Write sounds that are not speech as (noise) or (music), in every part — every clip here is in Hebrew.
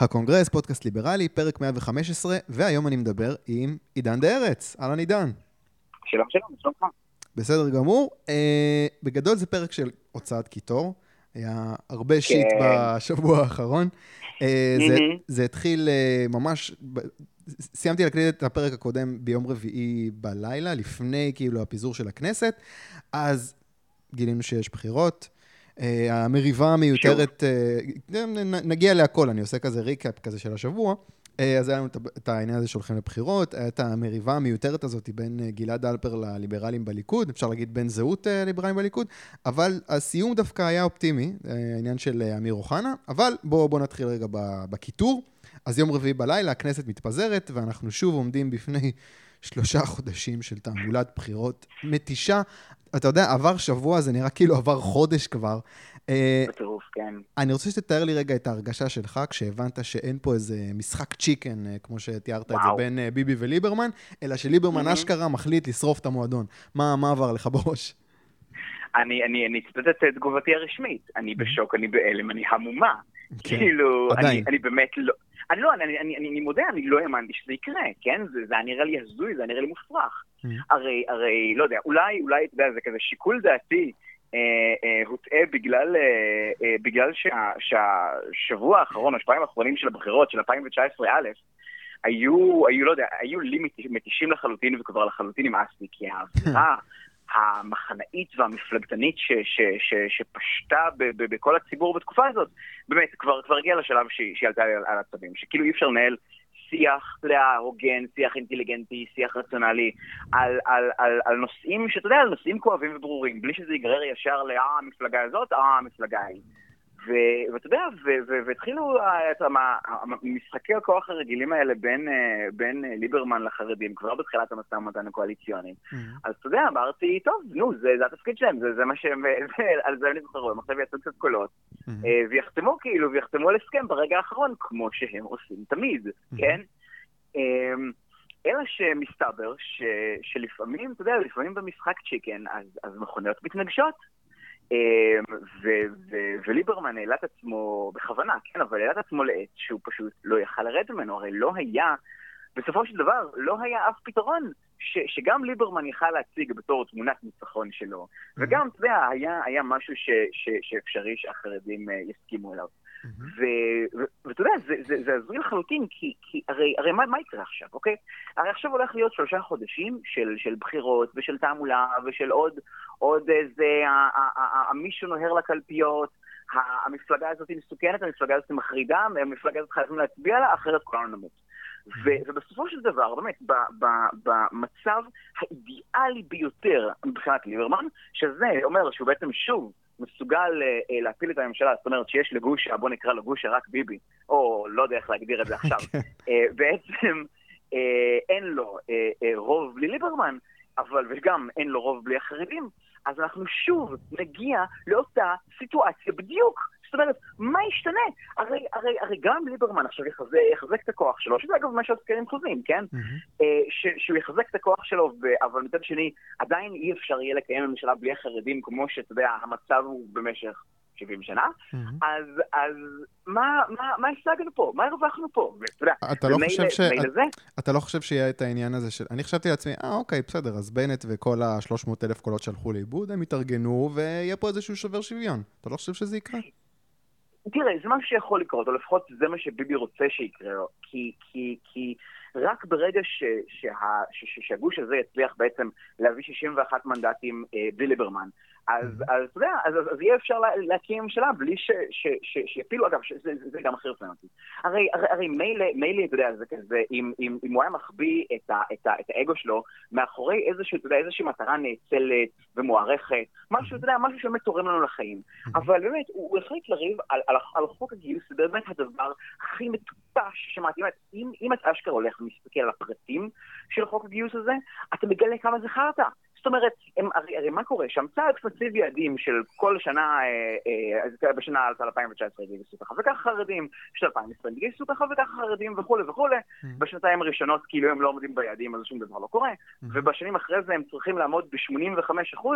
הקונגרס, פודקאסט ליברלי, פרק 115, והיום אני מדבר עם עידן דה ארץ. אהלן עידן. שלום שלום, שלומך. בסדר גמור. אה, בגדול זה פרק של הוצאת קיטור. היה הרבה כן. shit בשבוע האחרון. אה, זה, זה התחיל אה, ממש, סיימתי להקליט את הפרק הקודם ביום רביעי בלילה, לפני כאילו הפיזור של הכנסת, אז גילינו שיש בחירות. אה, המריבה המיותרת, אה, נגיע להכל, אני עושה כזה ריקאפ כזה של השבוע. אה, אז היה לנו את העניין הזה שהולכים לבחירות, היה את המריבה המיותרת הזאת בין גלעד אלפר לליברלים בליכוד, אפשר להגיד בין זהות ליברלים בליכוד, אבל הסיום דווקא היה אופטימי, העניין של אמיר אוחנה, אבל בואו בוא נתחיל רגע בקיטור. אז יום רביעי בלילה הכנסת מתפזרת, ואנחנו שוב עומדים בפני שלושה חודשים של תעמולת בחירות מתישה. אתה יודע, עבר שבוע, זה נראה כאילו עבר חודש כבר. אה, בטירוף, כן. אני רוצה שתתאר לי רגע את ההרגשה שלך כשהבנת שאין פה איזה משחק צ'יקן, אה, כמו שתיארת וואו. את זה, בין אה, ביבי וליברמן, אלא שליברמן mm-hmm. אשכרה מחליט לשרוף את המועדון. מה, מה עבר לך בראש? אני, אני, אני אצטט את תגובתי הרשמית. אני בשוק, אני בהלם, אני המומה. כן, כאילו, עדיין. אני, אני באמת לא... אני לא, אני, אני, אני, אני מודה, אני לא האמנתי שזה יקרה, כן? זה, זה היה נראה לי הזוי, זה היה נראה לי מופרך. Mm. הרי, הרי, לא יודע, אולי, אולי, אתה יודע, זה כזה שיקול דעתי אה, אה, הוטעה בגלל, אה, אה, בגלל שה, שהשבוע האחרון, השבועיים האחרונים של הבחירות, של 2019 א', היו, היו, לא יודע, היו לי מתישים לחלוטין וכבר לחלוטין נמאס לי, כי האווירה המחנאית והמפלגתנית ש, ש, ש, שפשטה ב, ב, בכל הציבור בתקופה הזאת, באמת, כבר, כבר הגיעה לשלב שהיא, עלתה על הצווים, שכאילו אי אפשר לנהל שיח, הוגן, שיח אינטליגנטי, שיח רציונלי, על, על, על, על נושאים, שאתה יודע, על נושאים כואבים וברורים, בלי שזה ייגרר ישר לאה המפלגה הזאת, אה המפלגה ההיא. ואתה יודע, והתחילו משחקי הכוח הרגילים האלה בין, אה, בין אה, ליברמן לחרדים כבר בתחילת המשא ומתן הקואליציוני. Mm-hmm. אז אתה יודע, אמרתי, טוב, נו, זה, זה התפקיד שלהם, זה, זה מה שהם, על זה אני זוכר, הם עכשיו יעשו קצת קולות, mm-hmm. ויחתמו כאילו, ויחתמו על הסכם ברגע האחרון, כמו שהם עושים תמיד, mm-hmm. כן? אמ, אלא שמסתבר ש, שלפעמים, אתה יודע, לפעמים במשחק צ'יקן, אז, אז מכוניות מתנגשות. אמ, וליברמן העלה את עצמו בכוונה, כן, אבל העלה את עצמו לעץ שהוא פשוט לא יכל לרדת ממנו, הרי לא היה, בסופו של דבר, לא היה אף פתרון ש, שגם ליברמן יכל להציג בתור תמונת ניצחון שלו, mm-hmm. וגם, אתה יודע, היה, היה משהו ש, ש, שאפשרי שהחרדים uh, יסכימו אליו. ואתה יודע, זה הזוי לחלוטין, כי, כי הרי, הרי מה, מה יקרה עכשיו, אוקיי? הרי עכשיו הולך להיות שלושה חודשים של, של בחירות ושל תעמולה ושל עוד, עוד איזה, מי שנוהר לקלפיות, המפלגה הזאת מסוכנת, המפלגה הזאת מחרידה, המפלגה הזאת חייבים להצביע לה, אחרת כולנו נמות. ובסופו של דבר, באמת, במצב האידיאלי ביותר מבחינת ליברמן, שזה אומר שהוא בעצם שוב מסוגל אה, אה, להפיל את הממשלה, זאת אומרת שיש לגושה, בוא נקרא לו גושה רק ביבי, או לא יודע איך להגדיר את זה עכשיו, (laughs) כן. אה, בעצם אין לו רוב בלי ליברמן, אבל וגם אין לו רוב בלי החרדים, אז אנחנו שוב נגיע לאותה סיטואציה בדיוק. זאת אומרת, מה ישתנה? הרי, הרי, הרי גם ליברמן עכשיו יחזק, יחזק את הכוח שלו, שזה אגב מה שהסקרים חוזים, כן? Mm-hmm. ש, שהוא יחזק את הכוח שלו, אבל מצד שני, עדיין אי אפשר יהיה לקיים ממשלה בלי החרדים, כמו שאתה יודע, המצב הוא במשך 70 שנה, mm-hmm. אז, אז מה, מה, מה השגנו פה? מה הרווחנו פה? אתה לא חושב ש... לזה... אתה לא חושב שיהיה את העניין הזה של... אני חשבתי לעצמי, אה, אוקיי, בסדר, אז בנט וכל ה-300 אלף קולות שהלכו לאיבוד, הם יתארגנו, ויהיה פה איזשהו שובר שוויון. אתה לא חושב שזה יקרה? תראה, זה משהו שיכול לקרות, או לפחות זה מה שביבי רוצה שיקרה, כי, כי, כי רק ברגע ש, שה, ש, ש, שהגוש הזה יצליח בעצם להביא 61 מנדטים אה, בלי ליברמן, אז, אז אתה יודע, אז, אז יהיה אפשר לה, להקים ממשלה בלי ש, ש, ש, שיפילו, אגב, שזה, זה גם הכי רצון אותי. הרי, הרי, הרי מילא, מילא, אתה יודע, זה כזה, אם, אם, אם הוא היה מחביא את, ה, את, ה, את האגו שלו מאחורי איזושהי, אתה יודע, איזושהי מטרה נאצלת ומוערכת, משהו, אתה יודע, משהו שבאמת תורם לנו לחיים. אבל באמת, הוא, החליט לריב על, על, על חוק הגיוס, זה באמת הדבר הכי מטופש ששמעתי. אם, אם את אשכרה הולך ומסתכל על הפרטים של חוק הגיוס הזה, אתה מגלה כמה זה חרטא. זאת אומרת, הם, הרי, הרי מה קורה שם? צה"ל מציב יעדים של כל שנה, אה, אה, בשנה 2019 יגייסו ככה וככה חרדים, בשנת 2020 יגייסו ככה וככה חרדים וכולי וכולי. Mm-hmm. בשנתיים הראשונות כאילו הם לא עומדים ביעדים אז שום דבר לא קורה, mm-hmm. ובשנים אחרי זה הם צריכים לעמוד ב-85%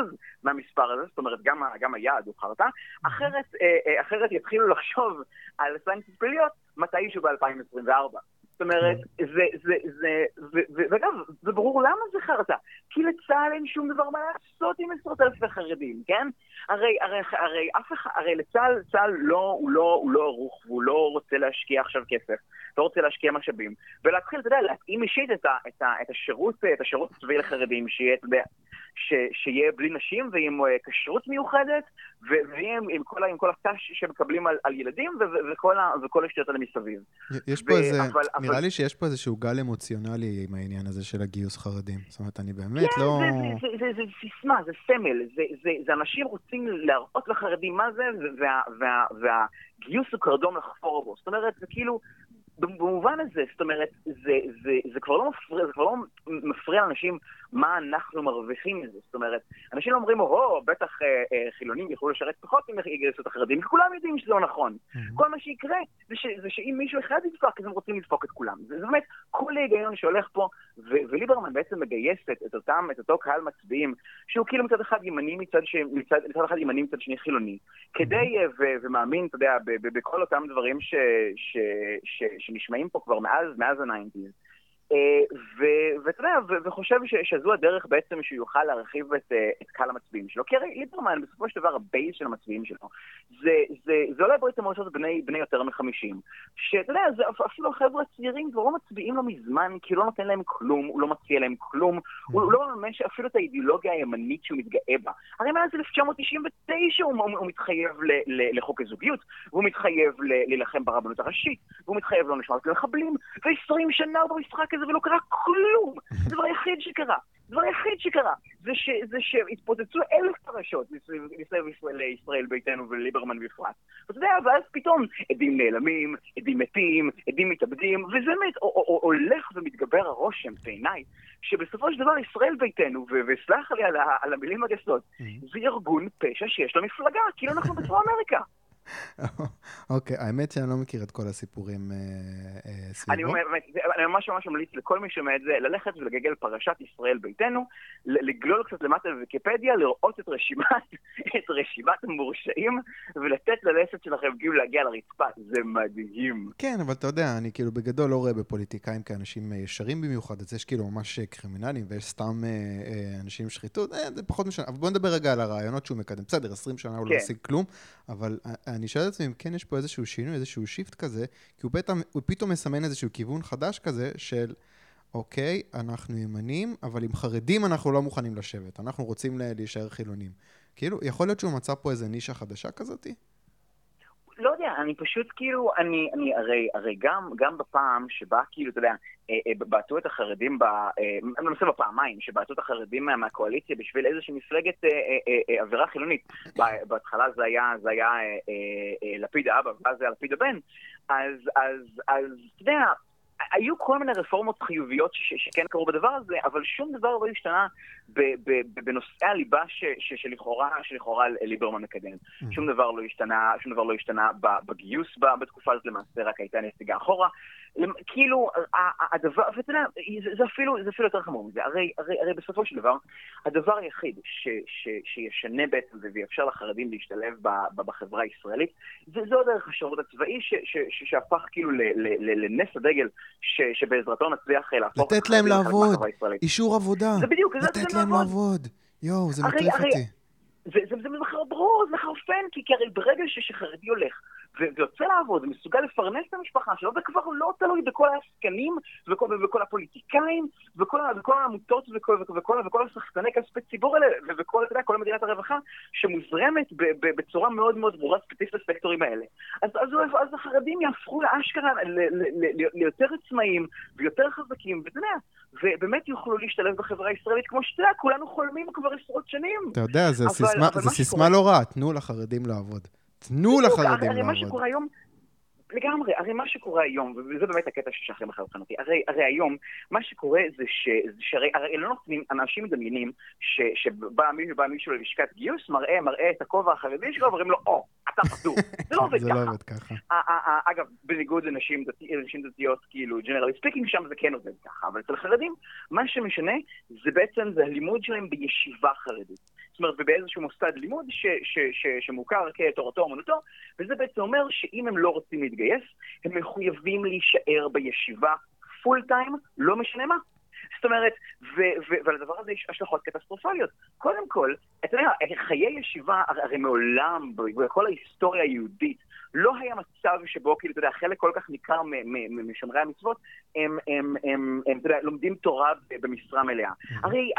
מהמספר הזה, זאת אומרת גם, גם היעד הוא חרטא, mm-hmm. אחרת, אה, אה, אחרת יתחילו לחשוב על סנקציות פליליות. מתישהו ב-2024. זאת אומרת. זה, זה, זה, ואגב, זה ברור למה זה חרטא. כי לצה"ל אין שום דבר מה לעשות עם עשרות אלפי חרדים, כן? הרי, הרי, הרי אף אחד, הרי לצה"ל, צה"ל לא, הוא לא, הוא לא ערוך, והוא לא רוצה להשקיע עכשיו כסף, לא רוצה להשקיע משאבים, ולהתחיל, אתה יודע, להתאים אישית את, ה, את, ה, את השירות, את השירות הצבאי לחרדים, שיהיה, אתה יודע, ש, שיהיה בלי נשים ועם uh, כשרות מיוחדת, ויהיה עם, כל, עם כל התש שמקבלים על, על ילדים ו, ו, וכל, ה, וכל השטויות האלה מסביב. יש פה ו, איזה, אבל, נראה. לי שיש פה איזשהו גל אמוציונלי עם העניין הזה של הגיוס חרדים. זאת אומרת, אני באמת כן, לא... כן, זה, זה, זה, זה סיסמה, זה סמל, זה, זה, זה אנשים רוצים להראות לחרדים מה זה, וה, וה, וה, והגיוס הוא קרדום לחפור בו. זאת אומרת, זה כאילו... במובן הזה, זאת אומרת, זה, זה, זה, כבר לא זה כבר לא מפריע לאנשים מה אנחנו מרוויחים מזה. זאת אומרת, אנשים לא אומרים, או, בטח אה, אה, חילונים יוכלו לשרת פחות אם יגייסו את החרדים, כי כולם יודעים שזה לא נכון. Mm-hmm. כל מה שיקרה זה, ש, זה שאם מישהו אחד ידפוק, אז הם רוצים לדפוק את כולם. זה, זה באמת כל ההיגיון שהולך פה, ו, וליברמן בעצם מגייס את, את אותם, את אותו קהל מצביעים, שהוא כאילו מצד אחד ימני מצד, ש, מצד, מצד אחד ימני מצד שני חילוני, כדי, mm-hmm. ו, ומאמין, אתה יודע, בכל אותם דברים ש, ש, ש, שנשמעים פה כבר מאז, מאז ה nineties. אה, ואתה יודע, וחושב שזו הדרך בעצם שהוא יוכל להרחיב את, אה, את קהל המצביעים שלו. כי הרי ליברמן, בסופו של דבר, הבייס של המצביעים שלו, זה, זה, זה אולי ברית המועצות בני, בני יותר מחמישים. שאתה יודע, זה, אפילו החבר'ה הצעירים כבר לא מצביעים לו מזמן, כי הוא לא נותן להם כלום, הוא לא מציע להם כלום, הוא, הוא לא ממש אפילו את האידיאולוגיה הימנית שהוא מתגאה בה. הרי מאז 1999 הוא, הוא מתחייב ל, ל, לחוק הזוגיות, והוא מתחייב להילחם ברבנות הראשית, והוא מתחייב לא נשמעת למחבלים, ו-20 שנה הוא במשחק הזה ולא קרה כלום. הדבר היחיד שקרה, הדבר היחיד שקרה, זה, ש, זה שהתפוצצו אלף פרשות מסביב לישראל ביתנו וליברמן בפרט. ואתה יודע, ואז פתאום עדים נעלמים, עדים מתים, עדים מתאבדים, וזה באמת הולך ומתגבר הרושם, בעיניי, שבסופו של דבר ישראל ביתנו, וסלח לי על, על המילים הגסות, mm-hmm. זה ארגון פשע שיש לו מפלגה, כאילו אנחנו בצבא אמריקה. אוקיי, האמת שאני לא מכיר את כל הסיפורים אה, אה, סביבו. אני ממש ממש ממליץ לכל מי שומע את זה, ללכת ולגגל פרשת ישראל ביתנו, לגלול קצת למטה בוויקיפדיה, לראות את רשימת, (laughs) את רשימת המורשעים, ולתת ללסת שלכם כאילו להגיע לרצפה, זה מדהים. כן, אבל אתה יודע, אני כאילו בגדול לא רואה בפוליטיקאים כאנשים אה, ישרים במיוחד, אז יש כאילו ממש קרימינלים, ויש סתם אנשים שחיתות, זה פחות משנה, אבל בוא נדבר רגע על הרעיונות שהוא מקדם. בסדר, 20 שנה הוא לא השיג כן. כלום, אבל אני שואל את עצמי אם כן יש פה איזשהו שינוי, איזשהו שיפט כזה, כי הוא פתאום, הוא פתאום מסמן איזשהו כיוון חדש כזה של, אוקיי, אנחנו ימנים, אבל עם חרדים אנחנו לא מוכנים לשבת, אנחנו רוצים להישאר חילונים. כאילו, יכול להיות שהוא מצא פה איזה נישה חדשה כזאתי? לא יודע, אני פשוט כאילו, אני, אני הרי, הרי גם, גם בפעם שבה כאילו, אתה יודע, אה, אה, בעטו את החרדים, אה, אני מנסה בפעמיים, שבעטו את החרדים מהקואליציה בשביל איזושהי מפלגת עבירה חילונית. בהתחלה זה היה, זה היה לפיד האבא, ואז זה היה לפיד הבן. אז, אז, אז, אתה יודע, היו כל מיני רפורמות חיוביות ש- שכן קרו בדבר הזה, אבל שום דבר לא השתנה בנושאי הליבה שלכאורה, שלכאורה ליברמן מקדם. Mm-hmm. שום דבר לא השתנה, שום דבר לא השתנה בגיוס בתקופה הזאת, למעשה רק הייתה נסיגה אחורה. כאילו, הדבר, ואתה יודע, זה אפילו, זה אפילו יותר חמור מזה. הרי, הרי, הרי בסופו של דבר, הדבר היחיד ש, ש, שישנה בעצם ויאפשר לחרדים להשתלב ב, ב, בחברה הישראלית, זה, זו דרך השירות הצבאי ש, ש, ש, שהפך כאילו ל, ל, ל, לנס הדגל ש, שבעזרתו נצליח להפוך... לתת להם לעבוד, אישור עבודה. זה בדיוק, זה לתת להם לעבוד. יואו, זה מטריף אותי. זה, זה, זה ברור, זה מחרפן, כי, כי הרי ברגע שחרדי הולך ויוצא לעבוד, ומסוגל לפרנס את המשפחה שלו, וכבר לא תלוי בכל העסקנים, וכל, וכל הפוליטיקאים, וכל, וכל העמותות, וכל, וכל, וכל השחקני כספי ציבור האלה, וכל, אתה יודע, כל מדינת הרווחה, שמוזרמת ב, ב, בצורה מאוד מאוד ברורה ספציפית לספקטורים האלה. אז, אז, אז החרדים יהפכו לאשכרה ליותר עצמאים, ויותר חזקים, ואתה יודע, ובאמת יוכלו להשתלב בחברה הישראלית, כמו שאתה יודע, כולנו חולמים כבר עשרות שנים. אתה יודע, זו סיסמה לא רעה, תנו לחרדים לעבוד. תנו לחרדים לעבוד. מה שקורה היום, לגמרי, הרי מה שקורה היום, וזה באמת הקטע שהכי מוזר מבחינתי, הרי, הרי היום, מה שקורה זה ש, שהרי הרי לא נותנים, אנשים מדמיינים שבא מישהו, מישהו ללשכת גיוס, מראה, מראה את הכובע החרדי שלו, ואומרים לו, או, אתה פטור. (laughs) זה לא עובד ככה. זה לא עובד ככה. אגב, בניגוד לנשים דתיות, כאילו, generally speaking, שם זה כן עובד ככה, אבל אצל חרדים, מה שמשנה זה בעצם, זה הלימוד שלהם בישיבה חרדית. זאת אומרת, ובאיזשהו מוסד לימוד ש, ש, ש, שמוכר כתורתו אומנותו, וזה בעצם אומר שאם הם לא רוצים להתגייס, הם מחויבים להישאר בישיבה פול טיים, לא משנה מה. זאת אומרת, ולדבר הזה יש השלכות קטסטרופליות. קודם כל, אתה יודע, חיי ישיבה, הרי מעולם, בכל ההיסטוריה היהודית, לא היה מצב שבו, כאילו, אתה יודע, חלק כל כך ניכר משומרי המצוות, הם, הם, הם, הם, אתה יודע, לומדים תורה במשרה מלאה. Mm-hmm. הרי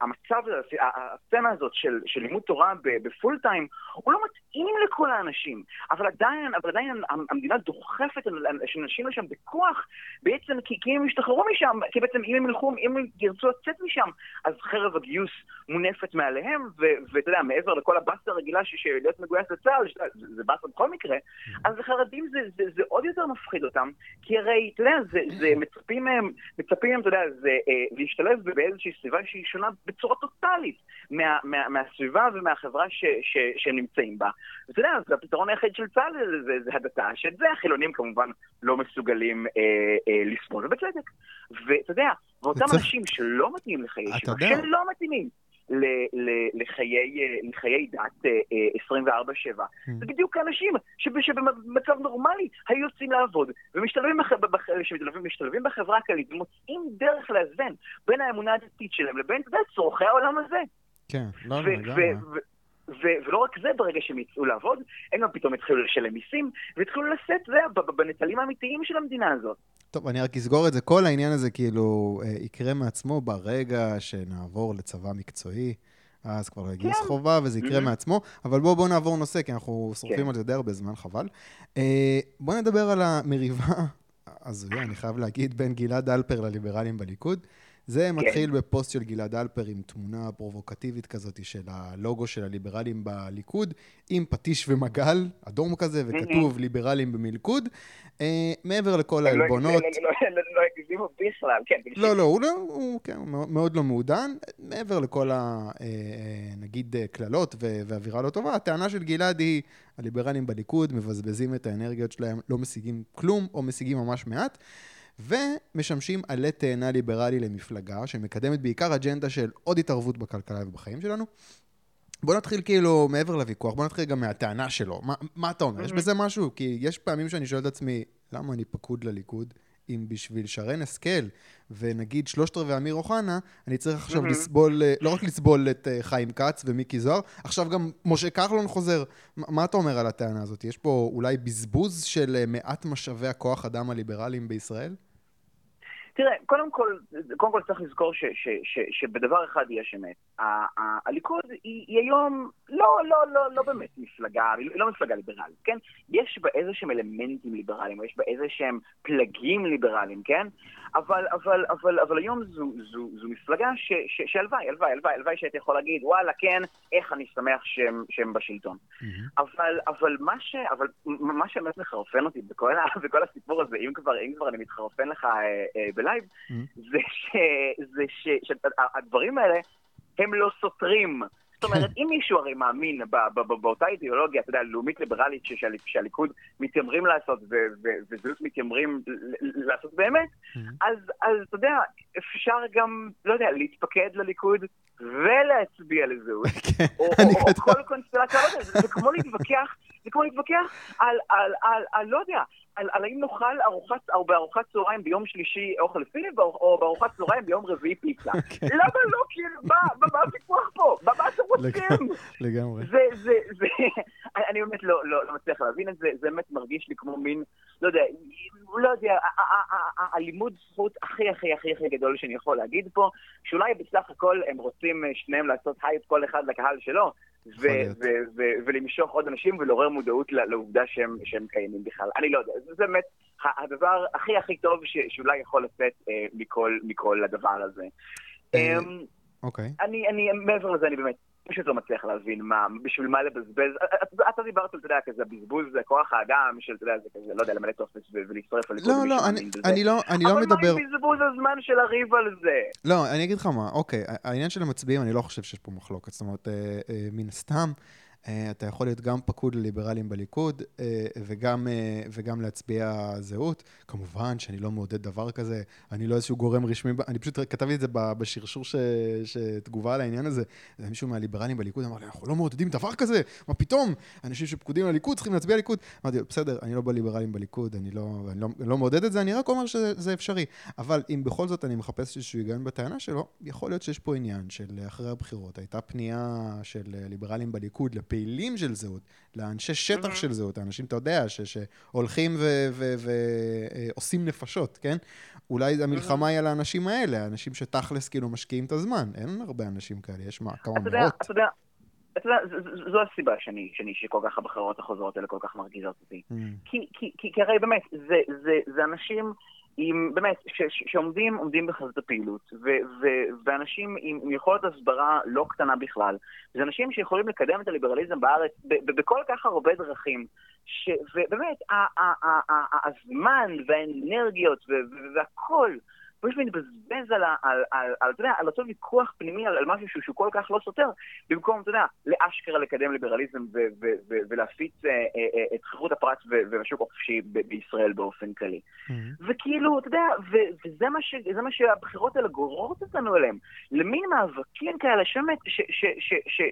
המצב, הסצנה הזאת של, לימוד תורה בפול טיים, הוא לא מתאים לכל האנשים, אבל עדיין, אבל עדיין המדינה דוחפת אנשים לשם בכוח, בעצם כי, הם ישתחררו משם, כי בעצם אם הם ילכו, אם הם ירצו לצאת משם, אז חרב הגיוס מונפת מעליהם, ואתה יודע, מעבר לכל הבאסה הרגילה של להיות מגויס לצה"ל, זה באסה בכל מקרה, אז לחרדים זה, זה, זה עוד יותר מפחיד אותם, כי הרי, אתה יודע, זה, זה מצפים מהם, מצפים מהם, אתה יודע, זה אה, להשתלב באיזושהי סביבה שהיא שונה בצורה טוטאלית מה, מה, מהסביבה ומהחברה ש, ש, שהם נמצאים בה. ואתה יודע, זה הפתרון היחיד של צה"ל זה, זה, זה הדתה, שאת זה החילונים כמובן לא מסוגלים אה, אה, לסבול, ובצדק. ואתה יודע, ואותם אנשים שלא מתאימים לחיי ישיבה, שלא מתאימים, לחיי, לחיי דת 24-7. אה, אה, mm. זה בדיוק האנשים שבמצב נורמלי היו יוצאים לעבוד, ומשתלבים בחברה הכללית, ומוצאים דרך לאזן בין האמונה הדתית שלהם לבין צורכי העולם הזה. כן, לא, לא, לגמרי. ולא רק זה, ברגע שהם יצאו לעבוד, הם גם פתאום התחילו לשלם מיסים, והתחילו לשאת, זה, בנטלים האמיתיים של המדינה הזאת. טוב, אני רק אסגור את זה. כל העניין הזה כאילו אה, יקרה מעצמו ברגע שנעבור לצבא מקצועי. אז כבר יגיע כן. חובה וזה יקרה mm-hmm. מעצמו. אבל בואו בוא נעבור נושא, כי אנחנו שורפים כן. על זה די הרבה זמן, חבל. אה, בואו נדבר על המריבה (laughs) הזויה, אני חייב להגיד, בין גלעד אלפר לליברלים בליכוד. זה כן. מתחיל בפוסט של גלעד אלפר עם תמונה פרובוקטיבית כזאת של הלוגו של הליברלים בליכוד, עם פטיש ומגל, אדום כזה, וכתוב ליברלים במלכוד. אה, מעבר לכל לא העלבונות... לא הגזימו בכלל, כן. לא, לא, הוא, לא, הוא כן, מאוד לא מעודן. מעבר לכל ה... אה, נגיד קללות ואווירה לא טובה, הטענה של גלעד היא, הליברלים בליכוד מבזבזים את האנרגיות שלהם, לא משיגים כלום, או משיגים ממש מעט. ומשמשים עלה תאנה ליברלי למפלגה שמקדמת בעיקר אג'נדה של עוד התערבות בכלכלה ובחיים שלנו. בוא נתחיל כאילו מעבר לוויכוח, בוא נתחיל גם מהטענה שלו. מה, מה אתה אומר? יש בזה משהו? כי יש פעמים שאני שואל את עצמי, למה אני פקוד לליכוד? אם בשביל שרן השכל ונגיד שלושת רבעי אמיר אוחנה, אני צריך עכשיו לסבול, אה, לא רק לסבול את אה, חיים כץ ומיקי זוהר, עכשיו גם משה כחלון חוזר. מה אתה אומר על הטענה הזאת? יש פה אולי בזבוז של אה, מעט משאבי הכוח אדם הליברליים בישראל? תראה, קודם כל, קודם כל צריך לזכור ש, ש, ש, שבדבר אחד יש אמת. הליכוד היא, היא היום לא, לא, לא, לא באמת מפלגה, היא לא מפלגה ליברלית, כן? יש בה איזה שהם אלמנטים ליברליים, יש בה איזה שהם פלגים ליברליים, כן? אבל, אבל, אבל, אבל היום זו, זו, זו מפלגה שהלוואי, הלוואי, הלוואי, הלוואי שהייתי יכול להגיד, וואלה, כן, איך אני שמח שהם, שהם בשלטון. Mm-hmm. אבל, אבל, מה ש, אבל מה שבאמת מחרפן אותי בכל, (laughs) בכל הסיפור הזה, אם כבר, אם כבר אני מתחרפן לך אה, אה, בלייב, mm-hmm. זה, שהדברים האלה הם לא סותרים. זאת אומרת, אם מישהו הרי מאמין באותה אידיאולוגיה, אתה יודע, לאומית ליברלית שהליכוד מתיימרים לעשות, וזהות מתיימרים לעשות באמת, אז אתה יודע, אפשר גם, לא יודע, להתפקד לליכוד ולהצביע לזהות, (laughs) כן, או כל קונסטלציה, לא זה כמו להתווכח, זה כמו להתווכח על, לא יודע, על, על האם נאכל ארוחת, או בארוחת צהריים ביום שלישי אוכל פיליפ, או, או בארוחת צהריים ביום רביעי פיצה. אוקיי. (laughs) למה לא? כאילו, מה, הוויכוח פה? מה, מה אתם רוצים? לגמרי. זה, זה, זה, (laughs) אני באמת לא, לא, לא מצליח להבין את זה, זה באמת מרגיש לי כמו מין, לא יודע, לא יודע, הלימוד זכות הכי הכי הכי הכי גדול שאני יכול להגיד פה, שאולי בסך הכל הם רוצים אה, שניהם לעשות הייפ כל אחד לקהל שלו, ולמשוך עוד אנשים ולעורר מודעות לעובדה שהם, שהם קיימים בכלל. אני לא יודע, זה באמת הדבר הכי הכי טוב ש, שאולי יכול לצאת אה, מכל, מכל הדבר הזה. אה, אמ, אוקיי. אני, אני, מעבר לזה, אני באמת פשוט לא מצליח להבין מה, בשביל מה לבזבז. אתה דיברת, אתה יודע, כזה בזבוז זה כוח האדם של, אתה יודע, זה כזה, לא יודע, למלא טופס ולהצטרף על לא, לא, אני לא, אני לא מדבר... אבל מה עם בזבוז הזמן של הריב על זה? לא, אני אגיד לך מה, אוקיי, העניין של המצביעים, אני לא חושב שיש פה מחלוקת. זאת אומרת, אה, מן הסתם, אה, אתה יכול להיות גם פקוד לליברלים בליכוד אה, וגם, אה, וגם להצביע זהות. כמובן שאני לא מעודד דבר כזה, אני לא איזשהו גורם רשמי, אני פשוט כתבתי את זה בשרשור ש, שתגובה על העניין הזה. מישהו מהליברלים בליכוד אמר לי, אנחנו לא מעודדים דבר כזה, מה פתאום? אנשים שפקודים לליכוד צריכים להצביע ליכוד. אמרתי, בסדר, אני לא בליברלים בליכוד, אני לא, אני לא, אני לא מעודד את זה, אני רק אומר שזה אפשרי. אבל אם בכל זאת אני מחפש איזשהו היגיון בטענה שלו, יכול להיות שיש פה עניין של אחרי הבחירות, הייתה פנייה של ליברלים בליכוד לפעילים של זהות, לאנשי שטח של זהות, האנשים, אתה יודע, שהולכים ועושים נפשות, כן? אולי המלחמה היא על האנשים האלה, האנשים שתכלס כאילו משקיעים את הזמן. אין הרבה אנשים כאלה, יש מה, כמה מאות. אתה יודע, אתה יודע, זו הסיבה שאני, שאני, שכל כך הבחירות החוזרות האלה כל כך מרגיזות אותי. Mm. כי, כי, כי, כי הרי באמת, זה, זה, זה אנשים עם, באמת, ש, ש, שעומדים עומדים בחזית הפעילות, ו, ו, ואנשים עם, עם יכולת הסברה לא קטנה בכלל. זה אנשים שיכולים לקדם את הליברליזם בארץ ב, ב, בכל כך הרבה דרכים, ש, ובאמת, הזמן והאנרגיות והכל, פשוט מתבזבז על, על, על, על, אתה יודע, על אותו ויכוח פנימי, על, על משהו שהוא, שהוא כל כך לא סותר, במקום, אתה יודע, לאשכרה לקדם ליברליזם ו, ו, ו, ולהפיץ אה, אה, אה, את חירות הפרט והשוק החופשי בישראל באופן כללי. Mm-hmm. וכאילו, אתה יודע, ו, וזה מה, ש, מה שהבחירות האלה גוררות אותנו אליהם, למין מאבקים כאלה, שבאמת,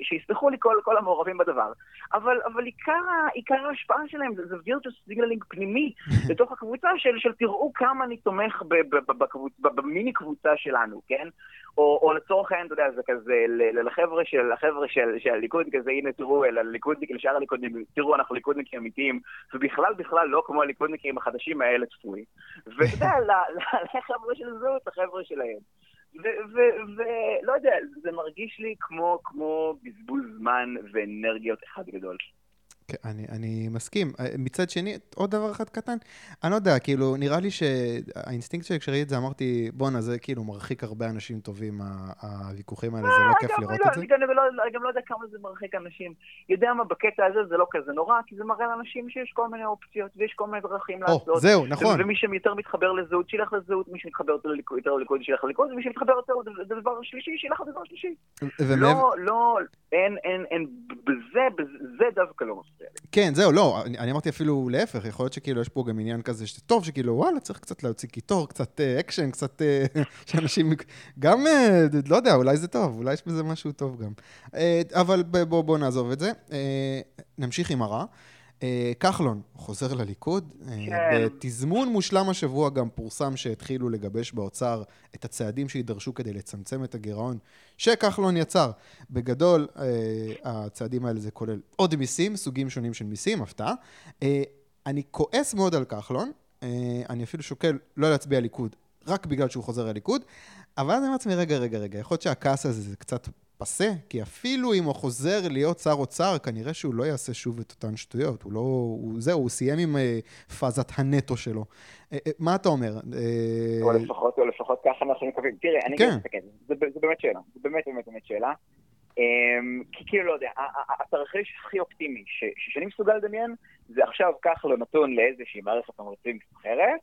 שיסלחו לי כל, כל המעורבים בדבר, אבל, אבל עיקר, עיקר ההשפעה שלהם זה, זה virtue signaling פנימי לתוך הקבוצה של, של תראו כמה אני תומך בקבוצה. במיני קבוצה שלנו, כן? או, או לצורך העניין, אתה יודע, זה כזה, לחבר'ה של, לחבר'ה של, של הליכוד, כזה, הנה תראו, אל הליכודניקים, לשאר הליכודניקים, תראו, אנחנו ליכודניקים אמיתיים, ובכלל בכלל לא כמו הליכודניקים החדשים האלה צפוי. ואתה יודע, לחבר'ה של זהות, לחבר'ה שלהם. ולא יודע, זה מרגיש לי כמו, כמו בזבוז זמן ואנרגיות אחד גדול. כן, אני, אני מסכים. אה, מצד שני, עוד דבר אחד קטן, אני לא יודע, כאילו, נראה לי שהאינסטינקט שלי, כשראיתי את זה, אמרתי, בואנה, זה כאילו מרחיק הרבה אנשים טובים, הוויכוחים האלה, זה לא כיף לראות לא, את זה. אני גם לא יודע כמה זה מרחיק אנשים. יודע מה, בקטע הזה זה לא כזה נורא, כי זה מראה לאנשים שיש כל מיני אופציות, ויש כל מיני דרכים לעשות. זהו, נכון. ומי שיותר מתחבר לזהות, שילך לזהות, מי שמתחבר יותר לליכוד, שילך לליכוד, ומי שמתחבר יותר לדבר שלישי, שילך לדבר שלישי. לא, לא, אין, אין, אין, זה דווקא לא מפריע לי. כן, זהו, לא, אני, אני אמרתי אפילו להפך, יכול להיות שכאילו יש פה גם עניין כזה שטוב, שכאילו וואלה, צריך קצת להוציא קיטור, קצת אה, אקשן, קצת אה, (laughs) שאנשים, גם, אה, לא יודע, אולי זה טוב, אולי יש בזה משהו טוב גם. אה, אבל בואו בוא נעזוב את זה. אה, נמשיך עם הרע. אה, כחלון חוזר לליכוד. אה, כן. בתזמון מושלם השבוע גם פורסם שהתחילו לגבש באוצר את הצעדים שיידרשו כדי לצמצם את הגירעון שכחלון יצר. בגדול, אה, הצעדים האלה זה כולל עוד מיסים, סוגים שונים של מיסים, הפתעה. אני כועס מאוד על כחלון, אני אפילו שוקל לא להצביע ליכוד רק בגלל שהוא חוזר לליכוד, אבל אני אומר לעצמי, רגע, רגע, רגע, יכול להיות שהכעס הזה זה קצת פסה, כי אפילו אם הוא חוזר להיות שר אוצר, כנראה שהוא לא יעשה שוב את אותן שטויות. הוא לא... הוא, זהו, הוא סיים עם uh, פאזת הנטו שלו. Uh, uh, מה אתה אומר? Uh... או לפחות, או לפחות ככה אנחנו מקווים. תראה, אני כן. לך, זה, זה באמת שאלה. זה באמת באמת באמת שאלה. Um, כי כאילו, לא יודע, התרחיש הכי אופטימי שאני מסוגל לדמיין, זה עכשיו ככה לא נתון לאיזושהי מערכת תמריצים אחרת,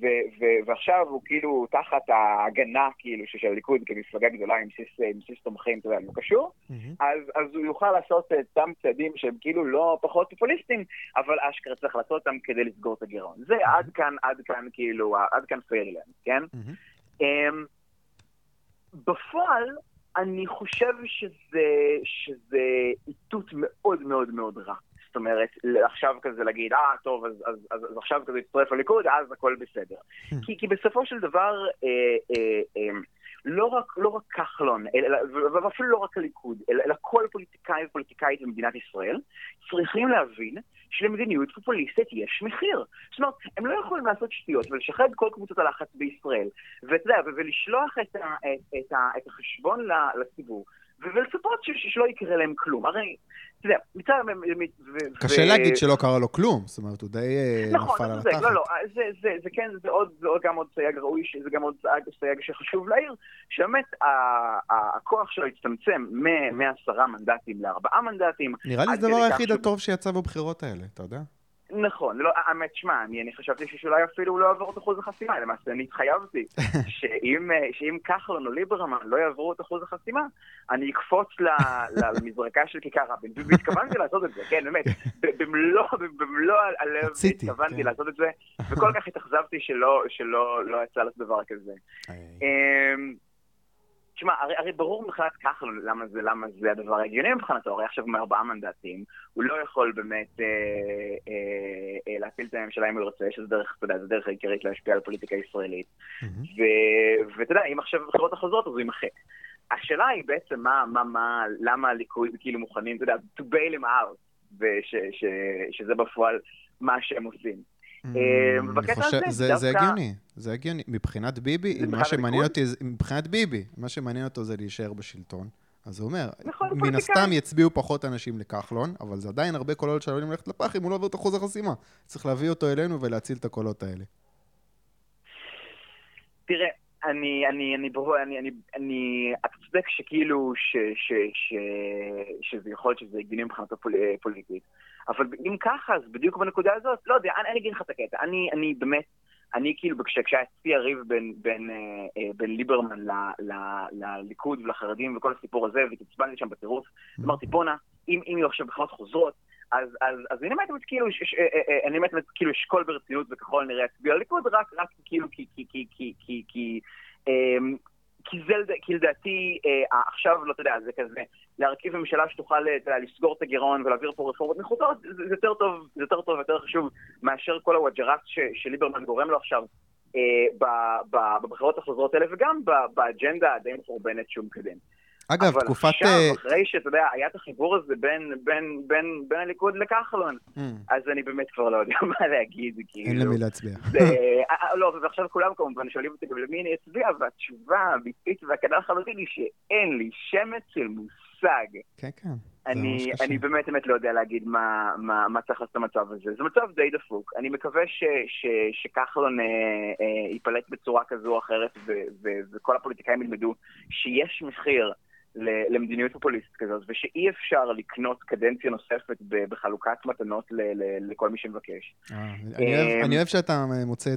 ו- ו- ועכשיו הוא כאילו תחת ההגנה כאילו של הליכוד כמפלגה גדולה עם בסיס תומכים, אתה יודע, לא קשור, mm-hmm. אז, אז הוא יוכל לעשות את אותם צעדים שהם כאילו לא פחות פופוליסטיים, אבל אשכרה צריך לעשות אותם כדי לסגור את הגירעון. זה mm-hmm. עד כאן, עד כאן כאילו, עד כאן פיירלנד, כן? Mm-hmm. Um, בפועל, אני חושב שזה, שזה איתות מאוד מאוד מאוד רע. אומרת, עכשיו כזה להגיד, אה, טוב, אז, אז, אז, אז עכשיו כזה יצטרף לליכוד, אז הכל בסדר. Hmm. כי, כי בסופו של דבר, אה, אה, אה, לא רק, לא רק כחלון, ואפילו לא רק הליכוד, אלא, אלא כל פוליטיקאי ופוליטיקאית במדינת ישראל, צריכים להבין שלמדיניות פופוליסטית יש מחיר. זאת אומרת, הם לא יכולים לעשות שטויות ולשחרר כל קבוצות הלחץ בישראל, ואתה יודע, ולשלוח את, ה, את, את, ה, את החשבון לציבור. ולצפות שלא יקרה להם כלום. הרי, אתה יודע, מצד... קשה להגיד שלא קרה לו כלום, זאת אומרת, הוא די אה, נכון, נפל על התחת. נכון, לא, לא, זה כן, זה עוד, גם עוד סייג ראוי, זה גם עוד סייג שחשוב להעיר, שבאמת הכוח שלו הצטמצם מעשרה מנדטים לארבעה מנדטים. נראה לי זה הדבר היחיד הטוב שיצא בבחירות האלה, אתה יודע? נכון, לא, האמת, שמע, אני, אני חשבתי שאולי אפילו לא יעבור את אחוז החסימה, למעשה אני התחייבתי (laughs) שאם, שאם כחלון או ליברמן לא יעברו את אחוז החסימה, אני אקפוץ (laughs) למזרקה של כיכר רבין, והתכוונתי לעשות את זה, כן, באמת, במלוא, במלוא הלב התכוונתי כן. לעשות את זה, וכל (laughs) כך התאכזבתי שלא, שלא לא יצא לך דבר כזה. תשמע, הרי, הרי ברור מבחינת כחלון למה זה, למה זה הדבר ההגיוני מבחינתו, הרי עכשיו מארבעה מנדטים, הוא לא יכול באמת אה, אה, אה, להפיל את הממשלה אם הוא רוצה, שזה דרך, אתה יודע, זו דרך העיקרית להשפיע על הפוליטיקה הישראלית. Mm-hmm. ואתה יודע, אם עכשיו הבחירות החוזרות, אז הוא יימחק. השאלה היא בעצם מה, מה, מה, למה הליכוד כאילו מוכנים, אתה יודע, to bail him out, וש, ש, שזה בפועל מה שהם עושים. אה, זה הגיוני, זה הגיוני. מבחינת ביבי, מה שמעניין אותי, מבחינת ביבי, מה שמעניין אותו זה להישאר בשלטון. אז הוא אומר, נכון, מן הסתם יצביעו פחות אנשים לכחלון, אבל זה עדיין הרבה קולות שעלולים ללכת לפח אם הוא לא עובר את אחוז החסימה. צריך להביא אותו אלינו ולהציל את הקולות האלה. תראה, אני, אני, אני, אני, אני, אני, אתה צודק שכאילו, ש, ש, ש, שזה יכול להיות שזה הגיוני מבחינת הפוליטית. אבל אם ככה, אז בדיוק בנקודה הזאת, לא יודע, אני, אני אגיד לך את הקטע. אני, אני באמת, אני כאילו, כשהיה אצלי הריב בין, בין, אה, אה, בין ליברמן ל, ל, לליכוד ולחרדים וכל הסיפור הזה, והתעצבנתי שם בטירוף, mm-hmm. אמרתי, בואנה, אם, אם יהיו עכשיו בחירות חוזרות, אז, אז, אז אני באמת כאילו, ש, ש, אה, אה, אני באמת כאילו אשקול ברצינות וככל הנראה אצביע לליכוד, רק, רק כאילו כי, כי, כי, כי, כי, כי, כי זה, כי לדעתי, אה, עכשיו, לא, אתה יודע, זה כזה, להרכיב ממשלה שתוכל, אתה יודע, לסגור את הגירעון ולהעביר פה רפורמות נחוצות, זה, זה יותר טוב, זה יותר טוב ויותר חשוב מאשר כל הווג'ע ראס שליברמן גורם לו עכשיו אה, בבחירות החוזרות האלה, וגם באג'נדה הדי מחורבנת שהוא מקדם. אגב, אבל תקופת... אבל עכשיו, אחרי שאתה יודע, היה את החיבור הזה בין, בין, בין, בין הליכוד לכחלון, mm. אז אני באמת כבר לא יודע (laughs) מה להגיד, כאילו... אין למי להצביע. זה, לא, ועכשיו כולם כמובן שואלים אותי גם למי אני אצביע, והתשובה הביטית והכנה לחלוטין היא שאין לי שמץ של מושג. כן, כן. אני, אני באמת באמת לא יודע להגיד מה, מה, מה צריך לעשות המצב הזה. זה מצב די דפוק. אני מקווה ש, ש, שכחלון אה, אה, ייפלט בצורה כזו או אחרת, ו, ו, וכל הפוליטיקאים ילמדו שיש מחיר למדיניות פופוליסטית כזאת, ושאי אפשר לקנות קדנציה נוספת בחלוקת מתנות לכל מי שמבקש. אה, אני אוהב שאתה מוצא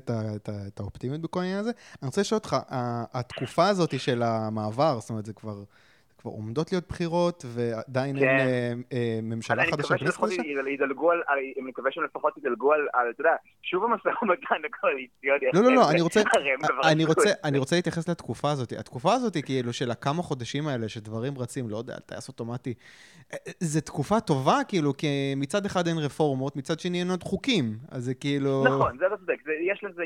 את האופטימיות בכל העניין הזה. אני רוצה לשאול אותך, התקופה הזאת של המעבר, זאת אומרת, זה כבר... כבר עומדות להיות בחירות, ועדיין כן. אין אה, אה, ממשלה חדשה? אני מקווה שהם לפחות ידלגו על, אתה יודע, שוב המשא ומתן הקואליציוני. לא, לא, לא, אני רוצה, אני, רוצה, אני רוצה להתייחס לתקופה הזאת. התקופה הזאת, כאילו, של הכמה חודשים האלה, שדברים רצים, לא יודע, טייס אוטומטי, אה, זו תקופה טובה, כאילו, כי מצד אחד אין רפורמות, מצד שני אין עוד חוקים, אז זה כאילו... נכון, זה אתה צודק,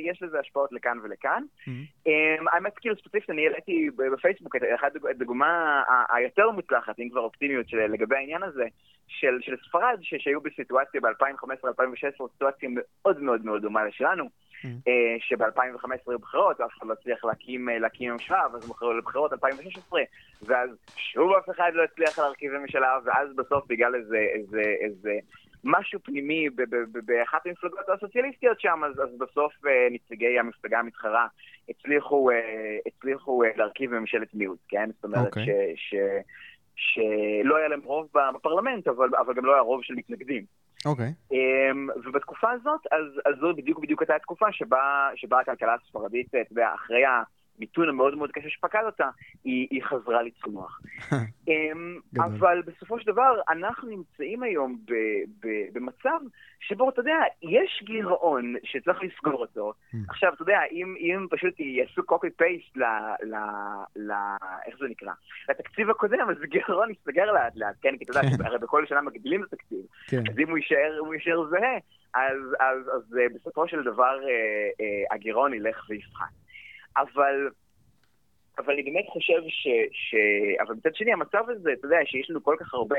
יש לזה השפעות לכאן ולכאן. Mm-hmm. האמת, כאילו, ספציפית, אני העליתי בפייסבוק את הדוגמה היותר מוצלחת, אם כבר אופטימיות לגבי העניין הזה, של, של ספרד, ש, שהיו בסיטואציה ב-2015-2016, סיטואציה מאוד מאוד מאוד דומה לשלנו, mm. hmm שב-2015 היו בחירות, ואף אחד לא הצליח להקים, אה, להקים ממשלה, ואז בחרו לבחירות 2016, ואז שוב אף אחד לא הצליח להרכיב ממשלה, ואז בסוף בגלל איזה, איזה, איזה משהו פנימי באחת המפלגות הסוציאליסטיות שם, אז, אז בסוף אה, נציגי המפלגה המתחרה הצליחו, אה, הצליחו אה, להרכיב ממשלת מיעוט, כן? זאת אומרת okay. אוקיי. ש, ש, שלא היה להם רוב בפרלמנט, אבל, אבל גם לא היה רוב של מתנגדים. אוקיי. Okay. אמ, ובתקופה הזאת, אז, אז זו בדיוק בדיוק הייתה התקופה שבה, שבה הכלכלה הספרדית, אתה יודע, אחרי ה... המיתון המאוד מאוד קשה שפקד אותה, היא, היא חזרה לצמוח. (laughs) אמ, אבל בסופו של דבר, אנחנו נמצאים היום ב, ב, במצב שבו, אתה יודע, יש גירעון שצריך לסגור אותו. עכשיו, אתה יודע, אם, אם פשוט יעשו copy-paste ל, ל, ל... איך זה נקרא? לתקציב הקודם, אז גירעון יסתגר לאט לאט, כן? כי אתה יודע, כן. הרי בכל שנה מגדילים את התקציב. כן. אז אם הוא יישאר, הוא יישאר זהה, אז, אז, אז, אז בסופו של דבר אה, אה, הגירעון ילך ויפחת. אבל... אבל אני באמת חושב ש... ש... אבל מצד שני, המצב הזה, אתה יודע, שיש לנו כל כך הרבה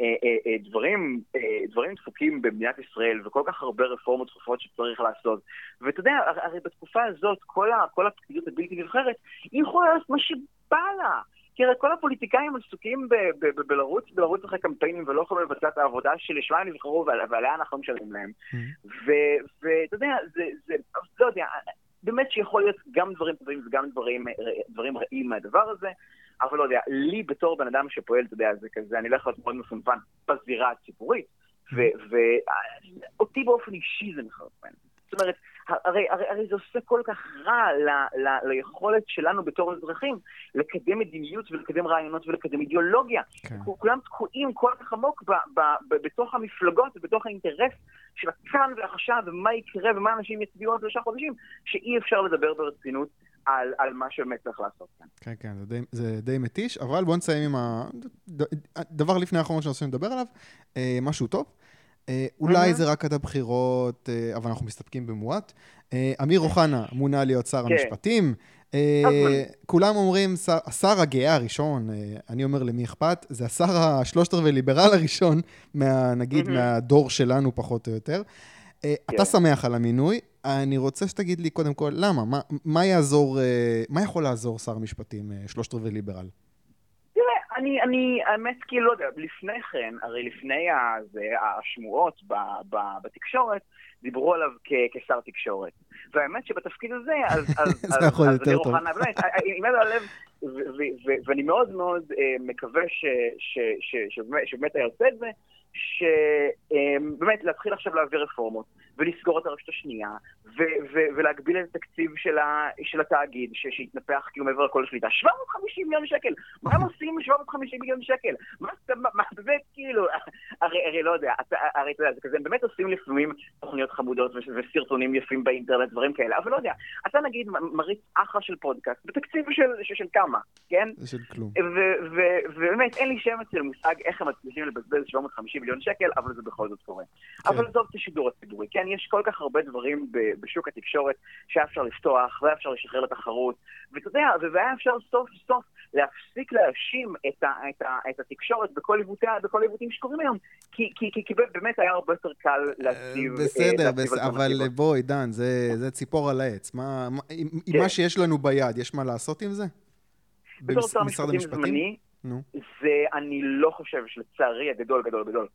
אה, אה, אה, דברים, אה, דברים דפוקים במדינת ישראל, וכל כך הרבה רפורמות דחופות שצריך לעשות. ואתה יודע, הרי בתקופה הזאת, כל, ה... כל הפקידות הבלתי נבחרת, היא יכולה לעשות מה שבא לה. כי הרי כל הפוליטיקאים עסוקים בלרוץ, בלרוץ אחרי קמפיינים ולא יכולים לבצע את העבודה שלשמה הם נבחרו ועליה אנחנו משלמים להם. Mm-hmm. ואתה יודע, זה, זה, לא יודע, באמת שיכול להיות גם דברים טובים וגם דברים, דברים רעים מהדבר הזה, אבל לא יודע, לי בתור בן אדם שפועל, אתה יודע, זה כזה, אני לא יכול להיות מאוד מפונפן בזירה הציבורית, ואותי באופן אישי זה מחרפן. זאת אומרת, הרי, הרי, הרי זה עושה כל כך רע ל, ל, ליכולת שלנו בתור אזרחים לקדם מדיניות ולקדם רעיונות ולקדם אידיאולוגיה. כן. כולם תקועים כל כך עמוק ב, ב, ב, בתוך המפלגות ובתוך האינטרס של הכאן והחשב ומה יקרה ומה אנשים יצביעו עוד שלושה חודשים, שאי אפשר לדבר ברצינות על, על מה שבאמת צריך לעשות כאן. כן, כן, זה די, זה די מתיש, אבל בואו נסיים עם הדבר לפני האחרון שאנחנו רוצים לדבר עליו, אה, משהו טוב. אה, אולי זה רק עד הבחירות, אה, אבל אנחנו מסתפקים במועט. אה, אמיר אוחנה מונה להיות שר כן. המשפטים. כולם אומרים, השר הגאה הראשון, אני אומר למי אכפת, זה השר השלושת רבעי ליברל הראשון, נגיד מהדור שלנו פחות או יותר. אתה כן. שמח על המינוי, אני רוצה שתגיד לי קודם כל, למה? מה יעזור, מה יכול לעזור שר המשפטים, שלושת רבעי ליברל? אני, אני, האמת, כאילו, לא יודע, לפני כן, הרי לפני הזה, השמועות ב, ב, בתקשורת, דיברו עליו כ, כשר תקשורת. והאמת שבתפקיד הזה, אז... (laughs) אז זה יכול יותר טוב. רוחנה, באמת, עם יד הלב, ואני מאוד מאוד אה, מקווה שבאמת היה עושה את זה, שבאמת להתחיל עכשיו להעביר רפורמות. ולסגור את הרשת השנייה, ו- ו- ולהגביל את התקציב של, ה- של התאגיד, ש- שהתנפח כאילו מעבר לכל שליטה. 750 מיליון שקל! מה הם עושים עם 750 מיליון שקל? מה, מה, מה באמת, כאילו, (laughs) הרי, הרי לא יודע, אתה, הרי אתה יודע, זה כזה, הם באמת עושים לפעמים תוכניות חמודות וסרטונים יפים באינטרנט, דברים כאלה, אבל לא יודע, אתה נגיד מריץ אחלה של פודקאסט, בתקציב של, של, של כמה, כן? של כלום. ובאמת, אין לי שם אצל מושג איך הם מצליחים לבזבז 750 מיליון שקל, אבל זה בכל זאת קורה. כן. אבל עזוב את השידור הציבורי, כן? יש כל כך הרבה דברים בשוק התקשורת שהיה אפשר לפתוח, והיה אפשר לשחרר לתחרות, ואתה יודע, והיה אפשר סוף סוף להפסיק להאשים את, ה, את, ה, את התקשורת בכל, עיוותי, בכל עיוותים שקורים היום, כי, כי, כי, כי באמת היה הרבה יותר קל להציב... אה, בסדר, בס... אבל בואי, דן, זה, זה ציפור על העץ. מה, מה, כן. עם מה שיש לנו ביד, יש מה לעשות עם זה? במשרד המשפטים? זמני, נו. זה, אני לא חושב שלצערי הגדול, גדול, גדול, אה,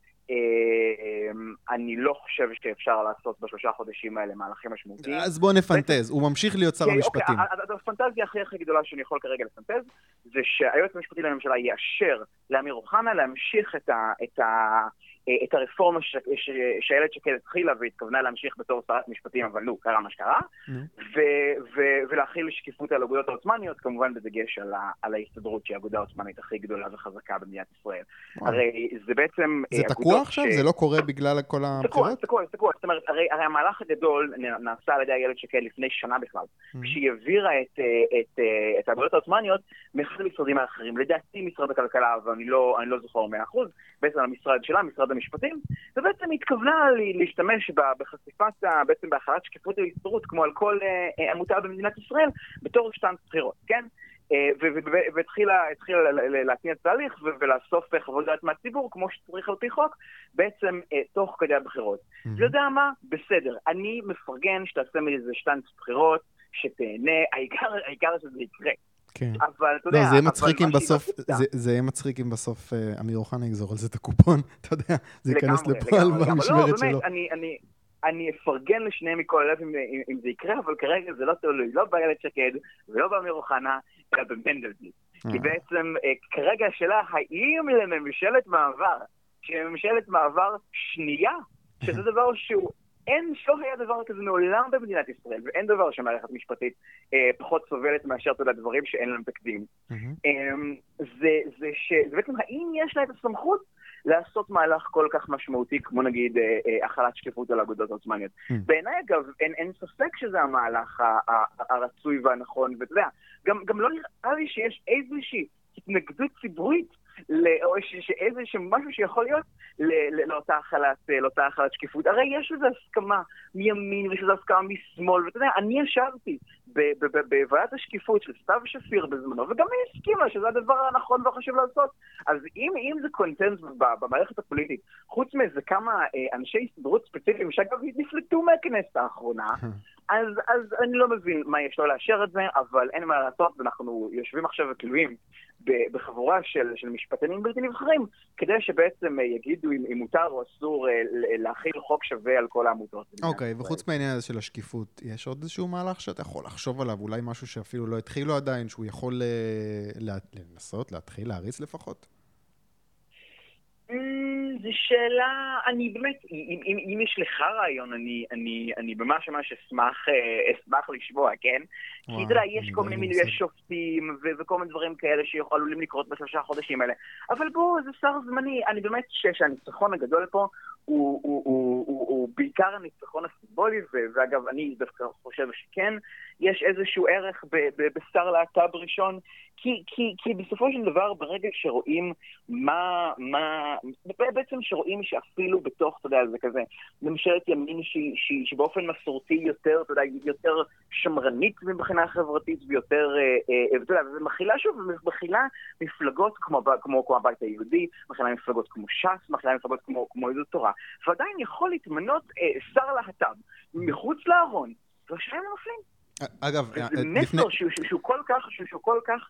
אני לא חושב שאפשר לעשות בשלושה חודשים האלה מהלכים משמעותיים. אז בוא נפנטז, הוא ממשיך להיות שר כן, אוקיי, המשפטים. הפנטזיה הכי הכי גדולה שאני יכול כרגע לפנטז, זה שהיועץ המשפטי לממשלה יאשר לאמיר אוחנה להמשיך את. אה, הרפורמה שאיילת שקד התחילה והתכוונה להמשיך בתור שרת משפטים, אבל נו, קרה מה שקרה, ולהכיל שקיפות על האגודות העות'מאניות, כמובן בדגש על ההסתדרות שהיא האגודה העות'מאנית הכי גדולה וחזקה במדינת ישראל. הרי זה בעצם... זה תקוע עכשיו? זה לא קורה בגלל כל הבחירות? תקוע, תקוע, תקוע. זאת אומרת, הרי המהלך הגדול נעשה על ידי איילת שקד לפני שנה בכלל, כשהיא העבירה את אה, האגודות העות'מאניות מאחד המשרדים האחרים. לדעתי משרד הכלכלה, ואני לא, לא זוכר מאה אחוז, בעצם המשרד שלה, משרד המשפטים, ובעצם התכוונה להשתמש בחשיפת, בעצם בהחלת שקיפות ההסתדרות, כמו על כל אה, אה, עמותה במדינת ישראל, בתור שטנץ בחירות, כן? אה, והתחילה להתניע את התהליך ולאסוף חוות דעת מהציבור, כמו שצריך על פי חוק, בעצם תוך כדי הבחירות. אתה יודע מה? בסדר. אני מפרגן שתעשה מזה שטנץ בחירות, שתהנה, העיקר שזה יקרה. כן. אבל אתה יודע... לא, זה יהיה מצחיק אם בסוף, זה, זה יהיה מצחיק אם בסוף אמיר אוחנה יגזור על זה את הקופון, (laughs) אתה יודע, זה ייכנס לפועל במשמרת לא, שלו. באמת, אני, אני, אני אפרגן לשניהם מכל הלב אם, אם, אם זה יקרה, אבל כרגע זה לא תלוי, לא באיילת שקד ולא באמיר אוחנה, אלא במנדלבליט. כי אה. בעצם uh, כרגע השאלה, האם לממשלת מעבר, שהיא ממשלת מעבר שנייה, שזה דבר שהוא אין, לא היה דבר כזה מעולם במדינת ישראל, ואין דבר שמערכת משפטית אה, פחות סובלת מאשר, אתה יודע, דברים שאין להם תקדים. Mm-hmm. אה, זה, זה ש... זה בעצם, האם יש לה את הסמכות לעשות מהלך כל כך משמעותי, כמו נגיד אה, אה, החלת שקיפות על אגודות עות'מאניות? Mm-hmm. בעיניי, אגב, אין, אין ספק שזה המהלך הרצוי והנכון, ואתה יודע, גם, גם לא נראה לי שיש איזושהי התנגדות ציבורית או שאיזה משהו שיכול להיות לאותה החלת, לאותה החלת שקיפות. הרי יש לזה הסכמה מימין ויש לזה הסכמה משמאל, ואתה יודע, אני ישבתי בוועדת השקיפות של סתיו שפיר בזמנו, וגם היא הסכימה שזה הדבר הנכון והחשוב לעשות. אז אם, אם זה קונטנט במערכת הפוליטית, חוץ מאיזה כמה אה, אנשי הסתדרות ספציפיים, שאגב נפלטו מהכנסת האחרונה, אז, אז אני לא מבין מה יש לו לאשר את זה, אבל אין מה לעשות, ואנחנו יושבים עכשיו ותלויים בחבורה של, של משפטנים בלתי נבחרים, כדי שבעצם אה, יגידו אם, אם מותר או אסור אה, להכיל חוק שווה על כל העמותות. אוקיי, okay, וחוץ מהעניין הזה של השקיפות, יש עוד איזשהו מהלך שאתה יכול לחשוב עליו, אולי משהו שאפילו לא התחילו עדיין, שהוא יכול אה, לנסות, להתחיל, להריץ לפחות? Mm, זו שאלה, אני באמת, אם, אם, אם יש לך רעיון, אני, אני, אני ממש ממש אשמח, אה, אשמח לשמוע, כן? וואו, כי אתה יודע, יש כל מיני מינויי שופטים ו- וכל מיני דברים כאלה שיכולים לקרות בשלושה חודשים האלה. אבל בואו, זה שר זמני. אני באמת חושב שהניצחון הגדול פה הוא, הוא, הוא, הוא, הוא בעיקר הניצחון הסימבולי, ואגב, אני דווקא חושב שכן, יש איזשהו ערך בשר להט"ב ראשון, כי, כי, כי בסופו של דבר, ברגע שרואים מה, מה, בעצם שרואים שאפילו בתוך, אתה יודע, זה כזה, ממשלת ימין שהיא, שהיא, שבאופן מסורתי יותר, אתה יודע, יותר שמרנית מבחינה חברתית ויותר, אה, אה, אתה יודע, ומכילה שוב, מכילה מפלגות כמו, כמו, כמו הבית היהודי, מכילה מפלגות כמו ש"ס, מכילה מפלגות כמו, כמו יהדות תורה, ועדיין יכול להתמנות אה, שר להט"ב מחוץ לארון, והשניים נופלים. אגב, זה אה, מסר לפני... שהוא, שהוא כל כך, שהוא כל כך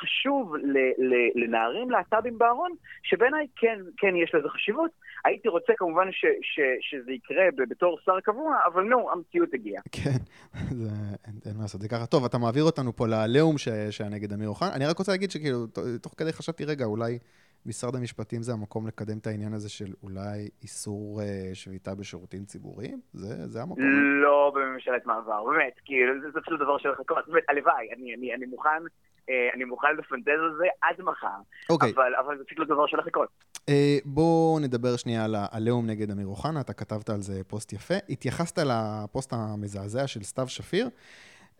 חשוב ל, ל, לנערים להט"בים בארון, שבעיניי כן, כן יש לזה חשיבות. הייתי רוצה כמובן ש, ש, שזה יקרה בתור שר קבוע, אבל נו, המציאות הגיעה. כן, (laughs) זה, אין, אין מה לעשות, זה ככה. טוב, אתה מעביר אותנו פה לעליהום שהיה נגד אמיר אוחנה. אני רק רוצה להגיד שכאילו, תוך כדי חשבתי, רגע, אולי... משרד המשפטים זה המקום לקדם את העניין הזה של אולי איסור uh, שביתה בשירותים ציבוריים? זה, זה המקום? לא בממשלת מעבר, באמת, כאילו, זה, זה פשוט דבר של לחכות, באמת, הלוואי, אני, אני, אני מוכן, אה, אני מוכן לפנטז על זה עד מחר, okay. אוקיי. אבל, אבל זה פשוט לא דבר של לחכות. אה, בואו נדבר שנייה על העליהום נגד אמיר אוחנה, אתה כתבת על זה פוסט יפה. התייחסת לפוסט המזעזע של סתיו שפיר.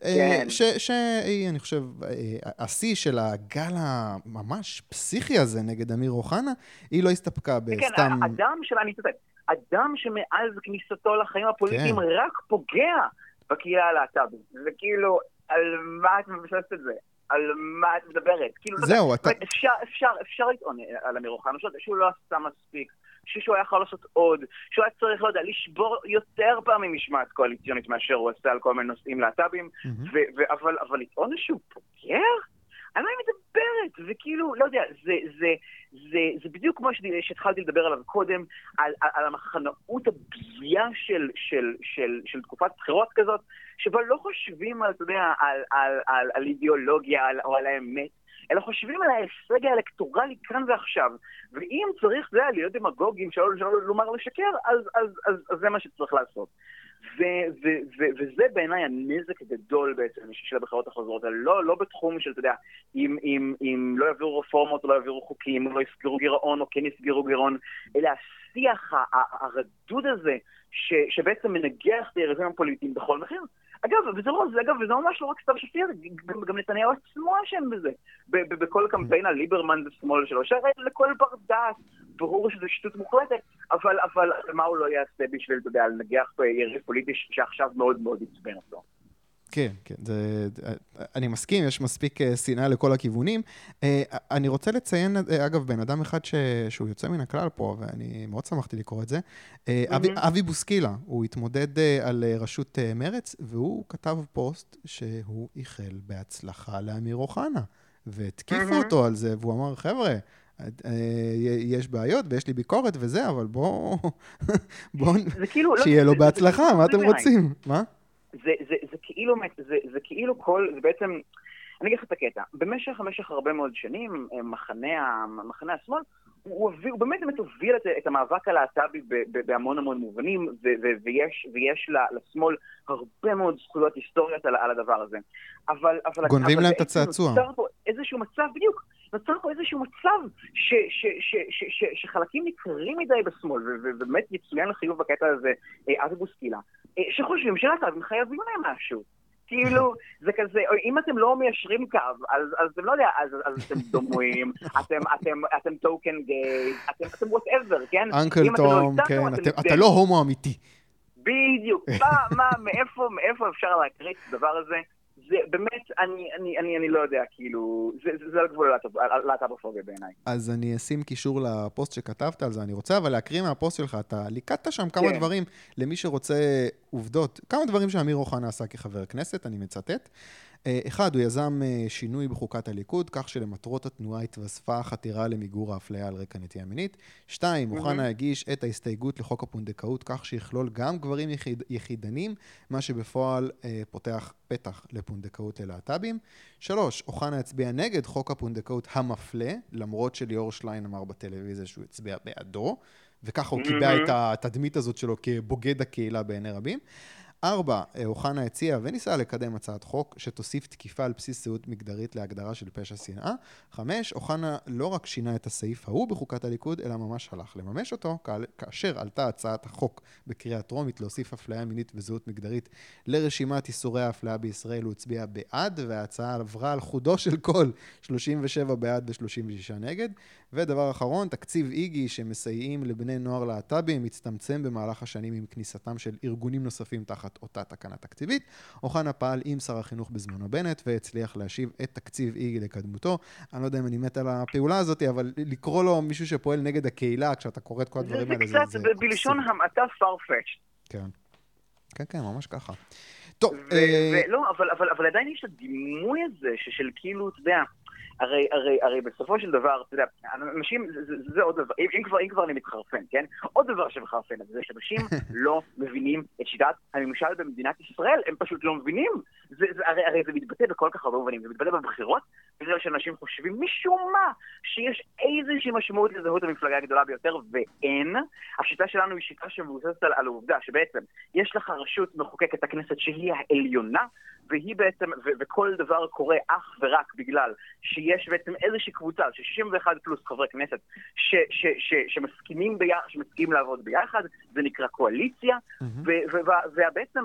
כן. שהיא, אני חושב, אה, השיא של הגל הממש פסיכי הזה נגד אמיר אוחנה, היא לא הסתפקה כן, בסתם... כן, אדם של... אני צודק. אדם שמאז כניסתו לחיים הפוליטיים כן. רק פוגע בקהילה הלהט"בית. זה כאילו, על מה את מבססת את זה? על מה את מדברת? כאילו, זהו, אתה... אפשר, אפשר, אפשר לטעון על אמיר אוחנה, שהוא לא עשה מספיק. שהוא היה יכול לעשות עוד, שהוא היה צריך, לא יודע, לשבור יותר פעמים משמעת קואליציונית מאשר הוא עשה על כל מיני נושאים להט"בים, mm-hmm. אבל, אבל לטעון שהוא פוגר? על מה היא מדברת? וכאילו, לא יודע, זה, זה, זה, זה בדיוק כמו שהתחלתי לדבר עליו קודם, על, על, על המחנאות הבזויה של, של, של, של תקופת בחירות כזאת, שבה לא חושבים על, אתה יודע, על, על, על, על אידיאולוגיה על, או על האמת, אלא חושבים על ההישג האלקטורלי כאן ועכשיו. ואם צריך, זה להיות דמגוגים, שלא לומר לשקר, אז, אז, אז, אז זה מה שצריך לעשות. ו, ו, ו, וזה בעיניי הנזק הגדול בעצם של הבחירות החוזרות. לא, לא בתחום של, אתה יודע, אם, אם, אם לא יעבירו רפורמות או לא יעבירו חוקים, או לא יסגרו גירעון או כן יסגרו גירעון, אלא השיח הרדוד הזה, ש, שבעצם מנגח את היריבים הפוליטיים בכל מחיר. אגב, וזה לא, זה אגב, וזה ממש לא רק סתיו שפיר, גם, גם נתניהו עצמו אשם בזה. בכל קמפיין הליברמן ושמאל שלו, שהרי לכל בר דעת ברור שזה שטות מוחלטת, אבל, אבל מה הוא לא יעשה בשביל, אתה יודע, לנגח יריב פוליטי שעכשיו מאוד מאוד עצבן אותו. כן, כן, זה, אני מסכים, יש מספיק אה, שנאה לכל הכיוונים. אה, אני רוצה לציין, אה, אגב, בן אדם אחד ש, שהוא יוצא מן הכלל פה, ואני מאוד שמחתי לקרוא את זה, אבי, אבי בוסקילה, הוא התמודד על ראשות מרץ, והוא כתב פוסט שהוא איחל בהצלחה לאמיר אוחנה, והתקיפו אותו על זה, והוא אמר, חבר'ה, יש בעיות ויש לי ביקורת וזה, אבל בואו, (laughs) בואו, כאילו, לא- שיהיה לו בהצלחה, מה אתם רוצים? מה? זה, זה, זה כאילו, זה, זה כאילו כל, זה בעצם, אני אגיד לך את הקטע, במשך, במשך הרבה מאוד שנים, אה, מחנה, מחנה השמאל, הוא, הוא, הוא באמת באמת הוביל את, את המאבק הלהט"בי בהמון המון מובנים, ו, ו, ויש, ויש לשמאל הרבה מאוד זכויות היסטוריות על, על הדבר הזה. אבל... אבל גונבים אבל להם את הצעצוע. נוצר פה איזשהו מצב, בדיוק, נוצר פה איזשהו מצב ש, ש, ש, ש, ש, שחלקים ניכרים מדי בשמאל, ובאמת יצוין לחיוב בקטע הזה אה, אבי בוסקילה, אה, שחושבים שלהט"בים חייבים להם משהו. כאילו, זה כזה, אם אתם לא מיישרים קו, אז, אז אתם לא יודע, אז, אז אתם דומויים, (laughs) אתם, אתם, אתם token gay, אתם, אתם whatever, כן? Uncle Tom, לא כן, אתם, אתה לא הומו אמיתי. בדיוק, (laughs) מה, מה, מאיפה, מאיפה אפשר להקריא את הדבר הזה? זה באמת, אני, אני, אני, אני לא יודע, כאילו, זה, זה, זה על גבול הלהט"בופוביה בעיניי. אז אני אשים קישור לפוסט שכתבת על זה, אני רוצה אבל להקריא מהפוסט שלך, אתה ליקטת שם כמה כן. דברים למי שרוצה עובדות, כמה דברים שאמיר אוחנה עשה כחבר כנסת, אני מצטט. אה, אחד, הוא יזם אה, שינוי בחוקת הליכוד, כך שלמטרות התנועה התווספה חתירה למיגור האפליה על רקע נטייה מינית. שתיים, אוחנה הגיש את ההסתייגות לחוק הפונדקאות, כך שיכלול גם גברים יחיד, יחידנים, מה שבפועל אה, פותח פתח לפונדקאות ללהט"בים. שלוש, אוחנה הצביע נגד חוק הפונדקאות המפלה, למרות שליאור שליין אמר בטלוויזיה שהוא הצביע בעדו, וככה הוא קיבע את התדמית הזאת שלו כבוגד הקהילה בעיני רבים. ארבע, אה, אוחנה הציע וניסה לקדם הצעת חוק שתוסיף תקיפה על בסיס זהות מגדרית להגדרה של פשע שנאה. חמש, אוחנה לא רק שינה את הסעיף ההוא בחוקת הליכוד, אלא ממש הלך לממש אותו, כאשר עלתה הצעת החוק בקריאה טרומית להוסיף אפליה מינית וזהות מגדרית לרשימת איסורי האפליה בישראל, הוא הצביע בעד, וההצעה עברה על חודו של קול, 37 בעד ו-36 נגד. ודבר אחרון, תקציב איגי שמסייעים לבני נוער להט"בים מצטמצם במהלך השנים עם כניסתם של ארגונים נוספים תחת אותה תקנה תקציבית. אוחנה פעל עם שר החינוך בזמנו בנט והצליח להשיב את תקציב איגי לקדמותו. אני לא יודע אם אני מת על הפעולה הזאת, אבל לקרוא לו מישהו שפועל נגד הקהילה כשאתה קורא את כל הדברים האלה, זה... זה קצת בלשון המעטה farfetched. כן. כן, כן, ממש ככה. טוב. אה, אבל עדיין יש את הדימוי הזה של כאילו, אתה יודע... הרי, הרי, הרי בסופו של דבר, אתה יודע, אנשים, זה, זה, זה עוד דבר, אם, אם, כבר, אם כבר אני מתחרפן, כן? עוד דבר שמחרפן זה, שאנשים (laughs) לא מבינים את שיטת הממשל במדינת ישראל, הם פשוט לא מבינים. זה, זה, הרי, הרי זה מתבטא בכל כך הרבה מובנים, זה מתבטא בבחירות, בגלל שאנשים חושבים משום מה שיש איזושהי משמעות לזהות המפלגה הגדולה ביותר, ואין. השיטה שלנו היא שיטה שמבוססת על, על העובדה שבעצם יש לך רשות מחוקקת הכנסת שהיא העליונה, והיא בעצם, ו- וכל דבר קורה אך ורק בגלל שיש בעצם איזושהי קבוצה של 61 פלוס חברי כנסת ש- ש- ש- שמסכימים, ביח- שמסכימים לעבוד ביחד, זה נקרא קואליציה. ובעצם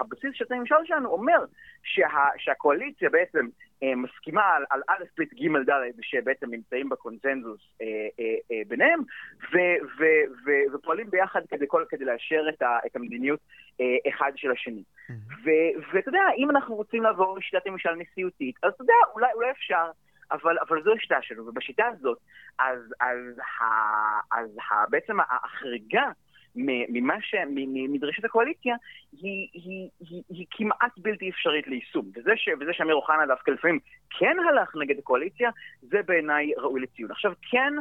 הבסיס של הממשל שלנו אומר שה- שהקואליציה בעצם מסכימה על, על א', ב', ג', ד', שבעצם נמצאים בקונצנזוס אה, אה, אה, ביניהם, ו, ו, ו, ופועלים ביחד כדי, כל, כדי לאשר את, ה, את המדיניות אה, אחד של השני. Mm-hmm. ואתה יודע, אם אנחנו רוצים לעבור לשיטת ממשל נשיאותית, אז אתה יודע, אולי, אולי אפשר. אבל, אבל זו השיטה שלנו, ובשיטה הזאת, אז, אז, ה, אז ה, בעצם החריגה ממה ש... מדרישת הקואליציה, היא, היא, היא, היא כמעט בלתי אפשרית ליישום. וזה, ש... וזה שאמיר אוחנה דווקא לפעמים כן הלך נגד הקואליציה, זה בעיניי ראוי לציון. עכשיו, כן...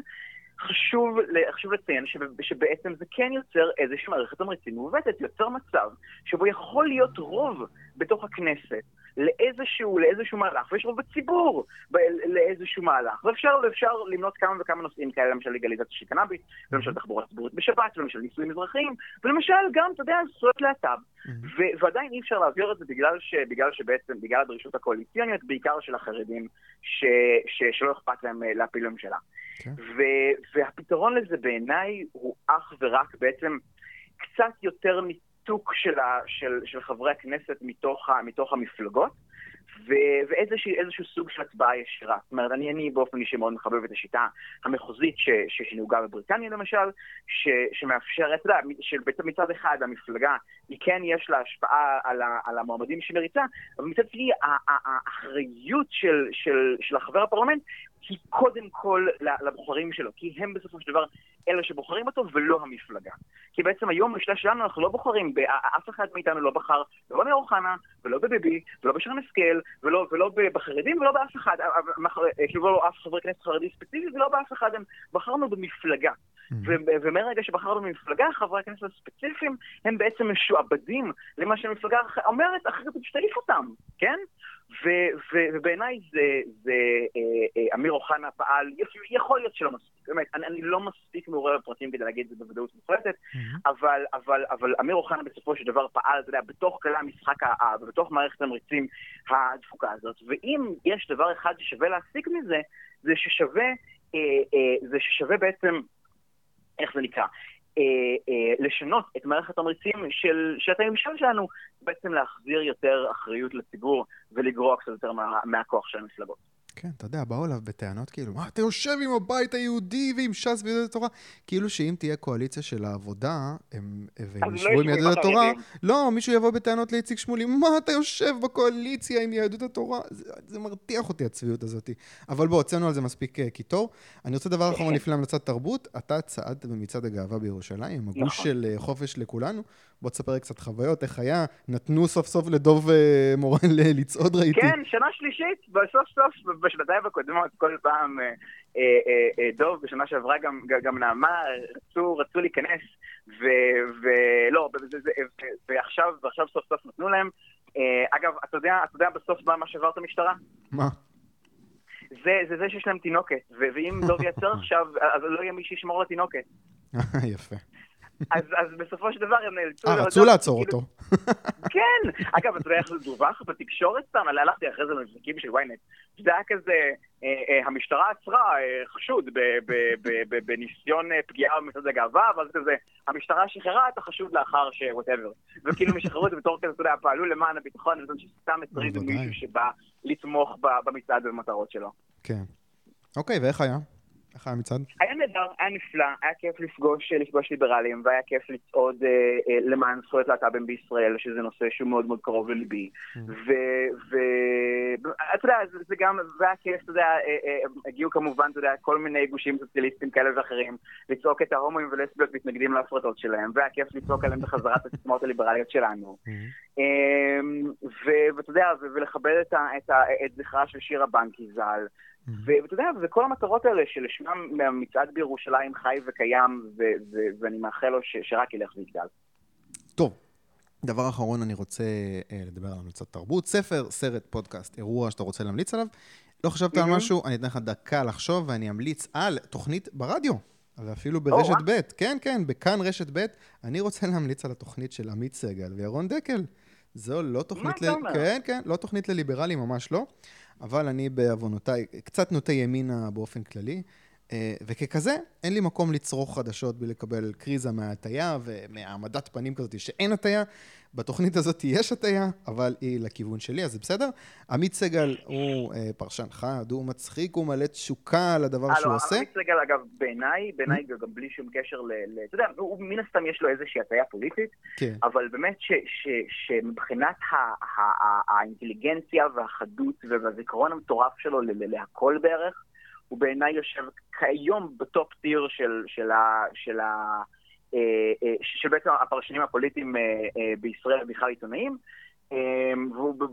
חשוב, חשוב לציין שבעצם זה כן יוצר איזושהי מערכת תמריצים מעוותת, יוצר מצב שבו יכול להיות רוב בתוך הכנסת לאיזשהו, לאיזשהו מהלך, ויש רוב בציבור לאיזשהו מהלך. ואפשר אפשר למנות כמה וכמה נושאים כאלה, למשל לגליזציה של קנאביס, ולמשל תחבורה ציבורית בשבת, ולמשל נישואים אזרחיים, ולמשל גם, אתה יודע, זכויות להט"ב. ועדיין אי אפשר להעביר את זה בגלל, ש, בגלל שבעצם, בגלל הדרישות הקואליציוניות, בעיקר של החרדים, ש, ש, שלא אכפת להם אה, להפיל ממשלה. כן. והפתרון לזה בעיניי הוא אך ורק בעצם קצת יותר ניתוק של, ה, של, של חברי הכנסת מתוך, ה, מתוך המפלגות. ואיזשהו סוג של הצבעה ישירה. זאת אומרת, אני, אני באופן אישי מאוד מחבב את השיטה המחוזית ש, שנהוגה בבריטניה למשל, ש, שמאפשרת, אתה יודע, שמצד אחד המפלגה, היא כן יש לה השפעה על, ה, על המועמדים שמריצה, אבל מצד שני האחריות של, של, של החבר הפרלמנט היא קודם כל לבוחרים שלו, כי הם בסופו של דבר אלה שבוחרים אותו ולא המפלגה. כי בעצם היום בשיטה שלנו אנחנו לא בוחרים, אף אחד מאיתנו לא בחר לא באמיר אוחנה, ולא בביבי, ולא בשרן השכל, ולא, ולא בחרדים, ולא באף אחד, אה, אה, כאילו לא אף חבר כנסת חרדי ספציפי, ולא באף אחד, הם בחרנו במפלגה. Mm-hmm. ומרגע שבחרנו במפלגה, חברי הכנסת הספציפיים הם בעצם משועבדים למה שהמפלגה אומרת, אחרת היא תשתעיף אותם, כן? ובעיניי זה, זה אה, אה, אמיר אוחנה פעל, יכול להיות שלא מספיק, באמת, אני, אני לא מספיק מעורר בפרטים כדי להגיד את זה בוודאות מוחלטת, mm-hmm. אבל, אבל, אבל אמיר אוחנה בסופו של דבר פעל, אתה יודע, בתוך כלי המשחק, בתוך מערכת המריצים הדפוקה הזאת, ואם יש דבר אחד ששווה להסיק מזה, זה ששווה, אה, אה, זה ששווה בעצם, איך זה נקרא? אה, אה, לשנות את מערכת התמריצים של, של הממשל שלנו, בעצם להחזיר יותר אחריות לציבור ולגרוע קצת יותר מה, מהכוח של המפלגות. כן, אתה יודע, באו אליו בטענות כאילו, מה, אתה יושב עם הבית היהודי ועם ש"ס ויהדות התורה? כאילו שאם תהיה קואליציה של העבודה, הם, והם ישבו לא עם יהדות התורה, לא, מישהו יבוא בטענות לאיציק שמולי, מה אתה יושב בקואליציה עם יהדות התורה? זה, זה מרתיח אותי, הצביעות הזאת. אבל בוא, הוצאנו על זה מספיק uh, קיטור. אני רוצה דבר אחרון לפני המלצת תרבות. אתה צעדת במצעד הגאווה בירושלים, עם הגוש נכון. של uh, חופש לכולנו. בוא תספר קצת חוויות, איך היה? נתנו סוף סוף לדוב אה, מורן לצעוד, ראיתי. כן, שנה שלישית, בסוף סוף, בשנתיים הקודמות, כל פעם אה, דוב, בשנה שעברה גם, גם נעמה, רצו, רצו להיכנס, ולא, ועכשיו, ועכשיו סוף סוף נתנו להם. אגב, אתה יודע, אתה יודע בסוף מה שבר את המשטרה? מה? זה, זה זה שיש להם תינוקת, ואם (laughs) דוב יעצר עכשיו, אז לא יהיה מי שישמור לתינוקת. (laughs) יפה. אז, אז בסופו של דבר הם נאלצו... אה, רצו לעצור. אותו. (laughs) כן! אגב, אתה יודע איך זה דווח בתקשורת? אני הלכתי אחרי זה למבזקים של ynet. זה היה כזה, אה, אה, המשטרה עצרה אה, חשוד בניסיון אה, פגיעה במצעד הגאווה, ואז כזה, המשטרה שחררה את החשוד לאחר ש... וואטאבר. וכאילו הם שחררו את זה בתור כזה, אתה יודע, פעלו למען הביטחון, וזאת שסתם הטרידו מישהו שבא לתמוך במצעד ובמטרות שלו. כן. אוקיי, ואיך היה? איך היה המצעד? היה נהדר, היה נפלא, היה כיף לפגוש, לפגוש ליברלים, והיה כיף לצעוד אה, אה, למען זכויות להט"בים בישראל, שזה נושא שהוא מאוד מאוד קרוב לליבי. Mm. ואתה יודע, זה, זה גם, זה היה כיף, אתה יודע, אה, אה, הגיעו כמובן, אתה יודע, כל מיני גושים סוציאליסטים כאלה ואחרים, לצעוק את ההומואים ולסביות מתנגדים להפרטות שלהם, והיה כיף לצעוק עליהם בחזרת הסיסמאות הליברליות שלנו. Mm. אה, ואתה יודע, ולכבד את זכרה של שירה בנקי ז"ל. ואתה יודע, זה כל המטרות האלה שלשמם המצעד בירושלים חי וקיים, ואני מאחל לו שרק ילך ויגדל. טוב, דבר אחרון, אני רוצה אה, לדבר על המלצת תרבות. ספר, סרט, פודקאסט, אירוע שאתה רוצה להמליץ עליו. לא חשבת על משהו, אני אתן לך דקה לחשוב, ואני אמליץ על תוכנית ברדיו. ואפילו ברשת ב', כן, כן, בכאן רשת ב', אני רוצה להמליץ על התוכנית של עמית סגל וירון דקל. זו לא תוכנית... מה אתה אומר? כן, כן, לא תוכנית לליברלים, ממש לא. אבל אני בעוונותיי קצת נוטה ימינה באופן כללי, וככזה, אין לי מקום לצרוך חדשות בלי לקבל קריזה מההטייה ומהעמדת פנים כזאת שאין הטייה. בתוכנית הזאת יש הטייה, אבל היא לכיוון שלי, אז זה בסדר. עמית סגל הוא אה, פרשן חד, הוא מצחיק, הוא מלא תשוקה על הדבר שהוא עושה. עמית סגל, אגב, בעיניי, בעיניי. גם בלי שום קשר ל... אתה יודע, מן הסתם יש לו איזושהי הטייה פוליטית, כן. אבל באמת שמבחינת האינטליגנציה והחדות והזיכרון המטורף שלו להכל בערך, הוא בעיניי יושב כיום בטופ טיר של, של, ה, של, ה, אה, אה, של בעצם הפרשנים הפוליטיים אה, בישראל ובכלל עיתונאים. והוא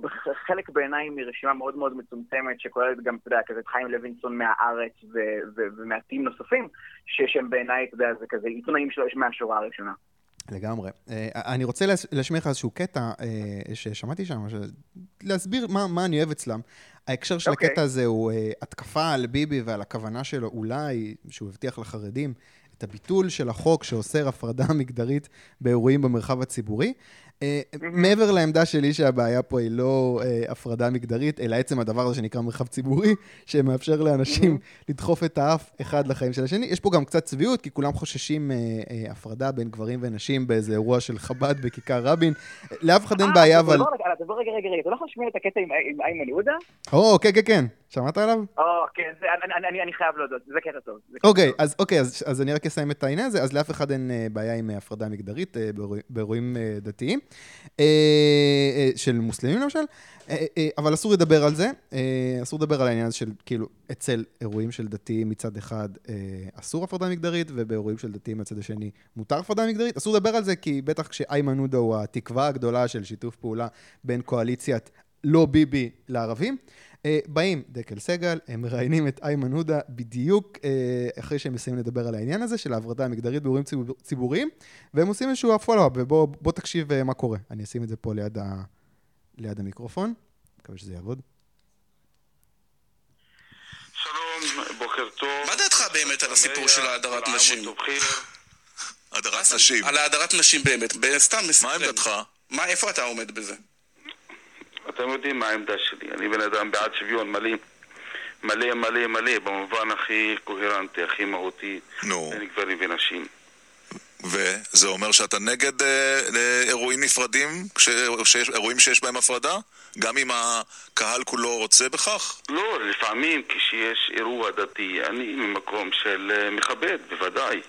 חלק בעיניי מרשימה מאוד מאוד מצומצמת, שכוללת גם, אתה יודע, כזה את חיים לוינסון מהארץ ומעטים נוספים, שהם בעיניי, אתה יודע, זה כזה עיתונאים שלו יש מהשורה הראשונה. לגמרי. אני רוצה להשמיע לך איזשהו קטע ששמעתי שם, להסביר מה, מה אני אוהב אצלם. ההקשר של okay. אוקיי. הקטע הזה הוא uh, התקפה על ביבי ועל הכוונה שלו, אולי, שהוא הבטיח לחרדים, את הביטול של החוק שאוסר הפרדה (laughs) מגדרית באירועים במרחב הציבורי. אה, מעבר לעמדה שלי שהבעיה פה היא לא uh, הפרדה מגדרית, אלא עצם הדבר הזה שנקרא מרחב ציבורי, (laughs) שמאפשר לאנשים לדחוף את האף אחד לחיים של השני. יש פה גם קצת צביעות, כי כולם חוששים uh, הפרדה בין גברים ונשים באיזה אירוע של חב"ד בכיכר רבין. לאף אחד אין בעיה, אבל... רגע, רגע, רגע, אתה לא יכול לשמוע את הקטע עם איימן יהודה? או, כן, כן, כן. שמעת עליו? או, כן, אני חייב להודות, זה קטע טוב. אוקיי, אז אוקיי, אז אני רק אסיים את העניין הזה. אז לאף אחד אין בעיה עם הפרדה מגדרית באירועים דתיים. אה, אה, של מוסלמים למשל, אה, אבל אסור לדבר על זה, אסור לדבר על העניין הזה של, כאילו, אצל אירועים של דתיים מצד אחד אסור הפרדה מגדרית, ובאירועים של דתיים מצד השני מותר הפרדה מגדרית. אסור לדבר על זה כי בטח כשאיימן עודה הוא התקווה הגדולה של שיתוף פעולה בין קואליציית לא ביבי לערבים. אה, באים דקל סגל, הם מראיינים את איימן עודה בדיוק אה, אחרי שהם מסיימים לדבר על העניין הזה של ההברדה המגדרית באירועים ציבור, ציבוריים, והם עושים איזשהו פולו-אפ, ובוא תקשיב אה, מה קורה. אני אשים את זה פה ליד, ה, ליד המיקרופון, מקווה שזה יעבוד. שלום, בוקר טוב. מה דעתך באמת על הסיפור של הדרת נשים? (laughs) הדרת נשים. על הדרת נשים באמת, סתם מה עמדתך? מה, איפה אתה עומד בזה? אתם יודעים מה העמדה שלי. אני בן אדם בעד שוויון מלא. מלא מלא מלא, במובן הכי קוהרנטי, הכי מהותי. נו. בין גברים ונשים. וזה אומר שאתה נגד אה, אירועים נפרדים, שיש, אירועים שיש בהם הפרדה? גם אם הקהל כולו רוצה בכך? לא, לפעמים כשיש אירוע דתי, אני ממקום של אה, מכבד, בוודאי.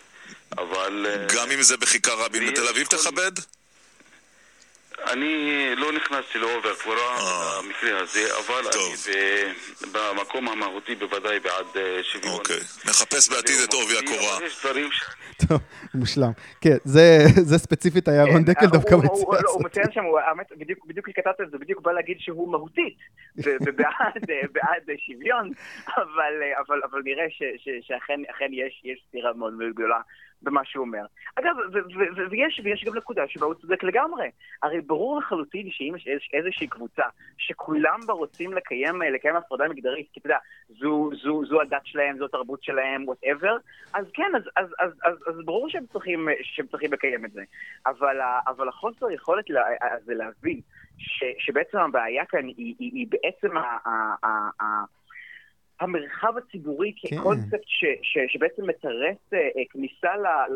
אבל... אה, גם אם זה בכיכר רבין בתל אביב כל... תכבד? אני לא נכנסתי לעובר הקבורה אה. במקרה הזה, אבל אני במקום המהותי בוודאי בעד אה, שוויון. אוקיי, נחפש בעתיד את עובי הקורה. יש דברים ש... טוב, מושלם. כן, זה ספציפית היה רון דקל דווקא מציע לעשות. הוא מציין שם, בדיוק כתבת את זה, בדיוק בא להגיד שהוא מהותית, ובעד שוויון, אבל נראה שאכן יש סתירה מאוד מאוד גדולה במה שהוא אומר. אגב, ויש, ויש גם נקודה שבה הוא צודק לגמרי. הרי ברור לחלוטין שאם יש איזושהי קבוצה שכולם בה רוצים לקיים, לקיים הפרדה מגדרית, כי אתה יודע, זו, זו, זו הדת שלהם, זו התרבות שלהם, וואטאבר, אז כן, אז, אז, אז, אז, אז ברור שהם צריכים, שהם צריכים לקיים את זה. אבל, אבל החוסר יכולת הזה להבין ש, שבעצם הבעיה כאן היא, היא, היא בעצם ה... ה, ה, ה המרחב הציבורי כן. כקונספט ש, ש, שבעצם מתרס uh, כניסה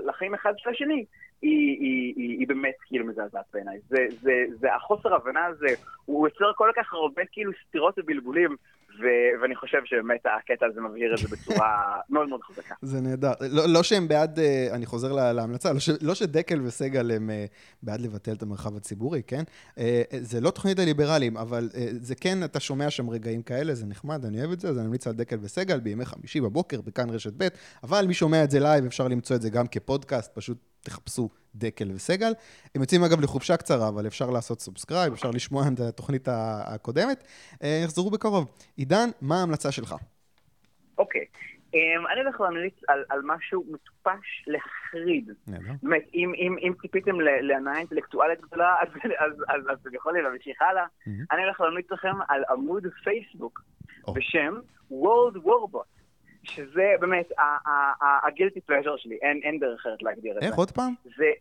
לחיים אחד של השני, היא, היא, היא, היא באמת כאילו מזעזעת בעיניי. זה, זה, זה החוסר הבנה הזה, הוא יוצר כל כך הרבה כאילו סתירות ובלבולים ו- ואני חושב שבאמת הקטע הזה מבהיר את זה בצורה (laughs) מאוד מאוד חזקה. זה נהדר. לא, לא שהם בעד, אה, אני חוזר לה, להמלצה, לא, ש, לא שדקל וסגל הם אה, בעד לבטל את המרחב הציבורי, כן? אה, זה לא תוכנית הליברלים, אבל זה כן, אתה שומע שם רגעים כאלה, זה נחמד, אני אוהב את זה, אז אני ממליץ על דקל וסגל בימי חמישי בבוקר, בכאן רשת ב', אבל מי שומע את זה live, אפשר למצוא את זה גם כפודקאסט, פשוט תחפשו דקל וסגל. הם יוצאים אגב לחופשה קצרה, אבל אפשר לעשות subscribe, אפשר לשמוע את התוכנית הקודמת. אה, יחזרו בקרוב. עידן, מה ההמלצה שלך? אוקיי. אמ, אני הולך להמליץ על, על משהו מטופש להחריד. באמת, אם, אם, אם ציפיתם להנאה אינטלקטואלית גדולה, אז, אז, אז, אז אתם יכולים להמשיך הלאה. אני הולך להמליץ לכם על עמוד פייסבוק בשם World Warbot. שזה באמת הגילטי פלז'ר שלי, אין, אין דרך אחרת להגדיר את זה. איך עוד פעם? זה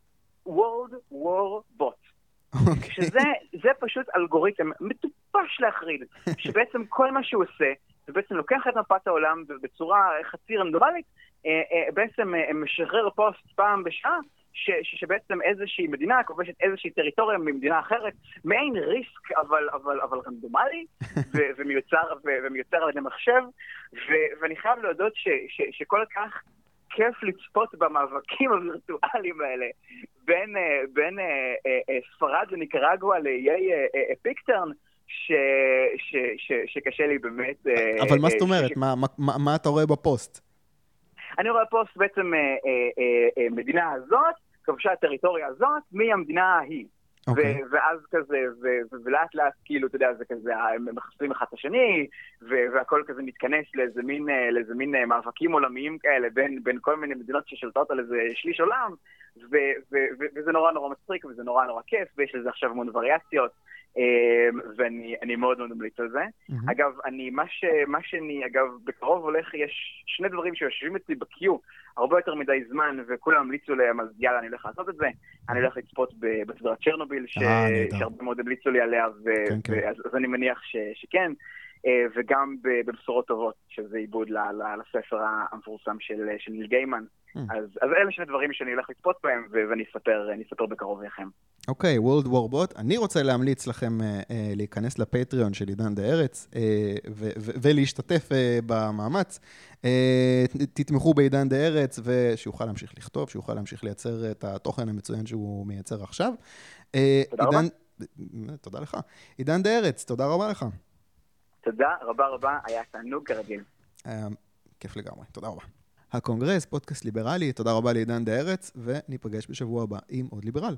World War Bot. אוקיי. שזה פשוט אלגוריתם מטופש להחריד, (laughs) שבעצם כל מה שהוא עושה, זה בעצם לוקח את מפת העולם בצורה חצי רנדומלית, אה, אה, בעצם אה, משחרר פוסט פעם בשעה, ש, ש, שבעצם איזושהי מדינה כובשת איזושהי טריטוריה ממדינה אחרת, מעין ריסק אבל, אבל, אבל רנדומלי, (laughs) ו, ומיוצר, ו, ומיוצר על ידי מחשב, ו, ואני חייב להודות ש, ש, שכל כך כיף לצפות במאבקים הווירטואליים האלה בין, אה, בין אה, אה, ספרד וניקרגואה לאיי פיקטרן. ש, ש, ש, שקשה לי באמת... אבל מה זאת אומרת? ש... מה, מה, מה אתה רואה בפוסט? אני רואה פוסט בעצם מדינה הזאת, כבשה הטריטוריה הזאת, מי המדינה ההיא. Okay. אוקיי. ואז כזה, ולאט לאט כאילו, אתה יודע, זה כזה, הם מחסלים אחד את השני, והכל כזה מתכנס לאיזה מין, אה, לאיזה מין אה, מאבקים עולמיים כאלה בין, בין כל מיני מדינות ששולטות על איזה שליש עולם, וזה נורא נורא מצחיק וזה נורא נורא כיף, ויש לזה עכשיו המון וריאציות. אמ, ואני מאוד מאוד ממליץ על זה. Mm-hmm. אגב, אני, מה, ש, מה שאני, אגב, בקרוב הולך, יש שני דברים שיושבים אצלי בקיו הרבה יותר מדי זמן, וכולם המליצו להם, אז יאללה, אני הולך לעשות את זה. אני הולך לצפות בסדרת צ'רנוביל, ש... אה, שהרבה מאוד המליצו לי עליה, ו... כן, כן. אז, אז אני מניח ש... שכן. אה, וגם בבשורות טובות, שזה עיבוד לספר המפורסם של, של ניל גיימן. Mm. אז, אז אלה שני דברים שאני הולך לצפות בהם, ואני אספר, אספר בקרוב לכם. אוקיי, okay, World War Bot. אני רוצה להמליץ לכם אה, אה, להיכנס ל Patreon של עידן דה ארץ אה, ולהשתתף אה, במאמץ. אה, תתמכו בעידן דה ארץ, ושיוכל להמשיך לכתוב, שיוכל להמשיך לייצר את התוכן המצוין שהוא מייצר עכשיו. אה, תודה עידן... רבה. תודה לך. עידן דה ארץ, תודה רבה לך. תודה רבה רבה, היה תענוג כרגיל. כיף לגמרי, תודה רבה. הקונגרס, פודקאסט ליברלי, תודה רבה לעידן דה ארץ, וניפגש בשבוע הבא עם עוד ליברל.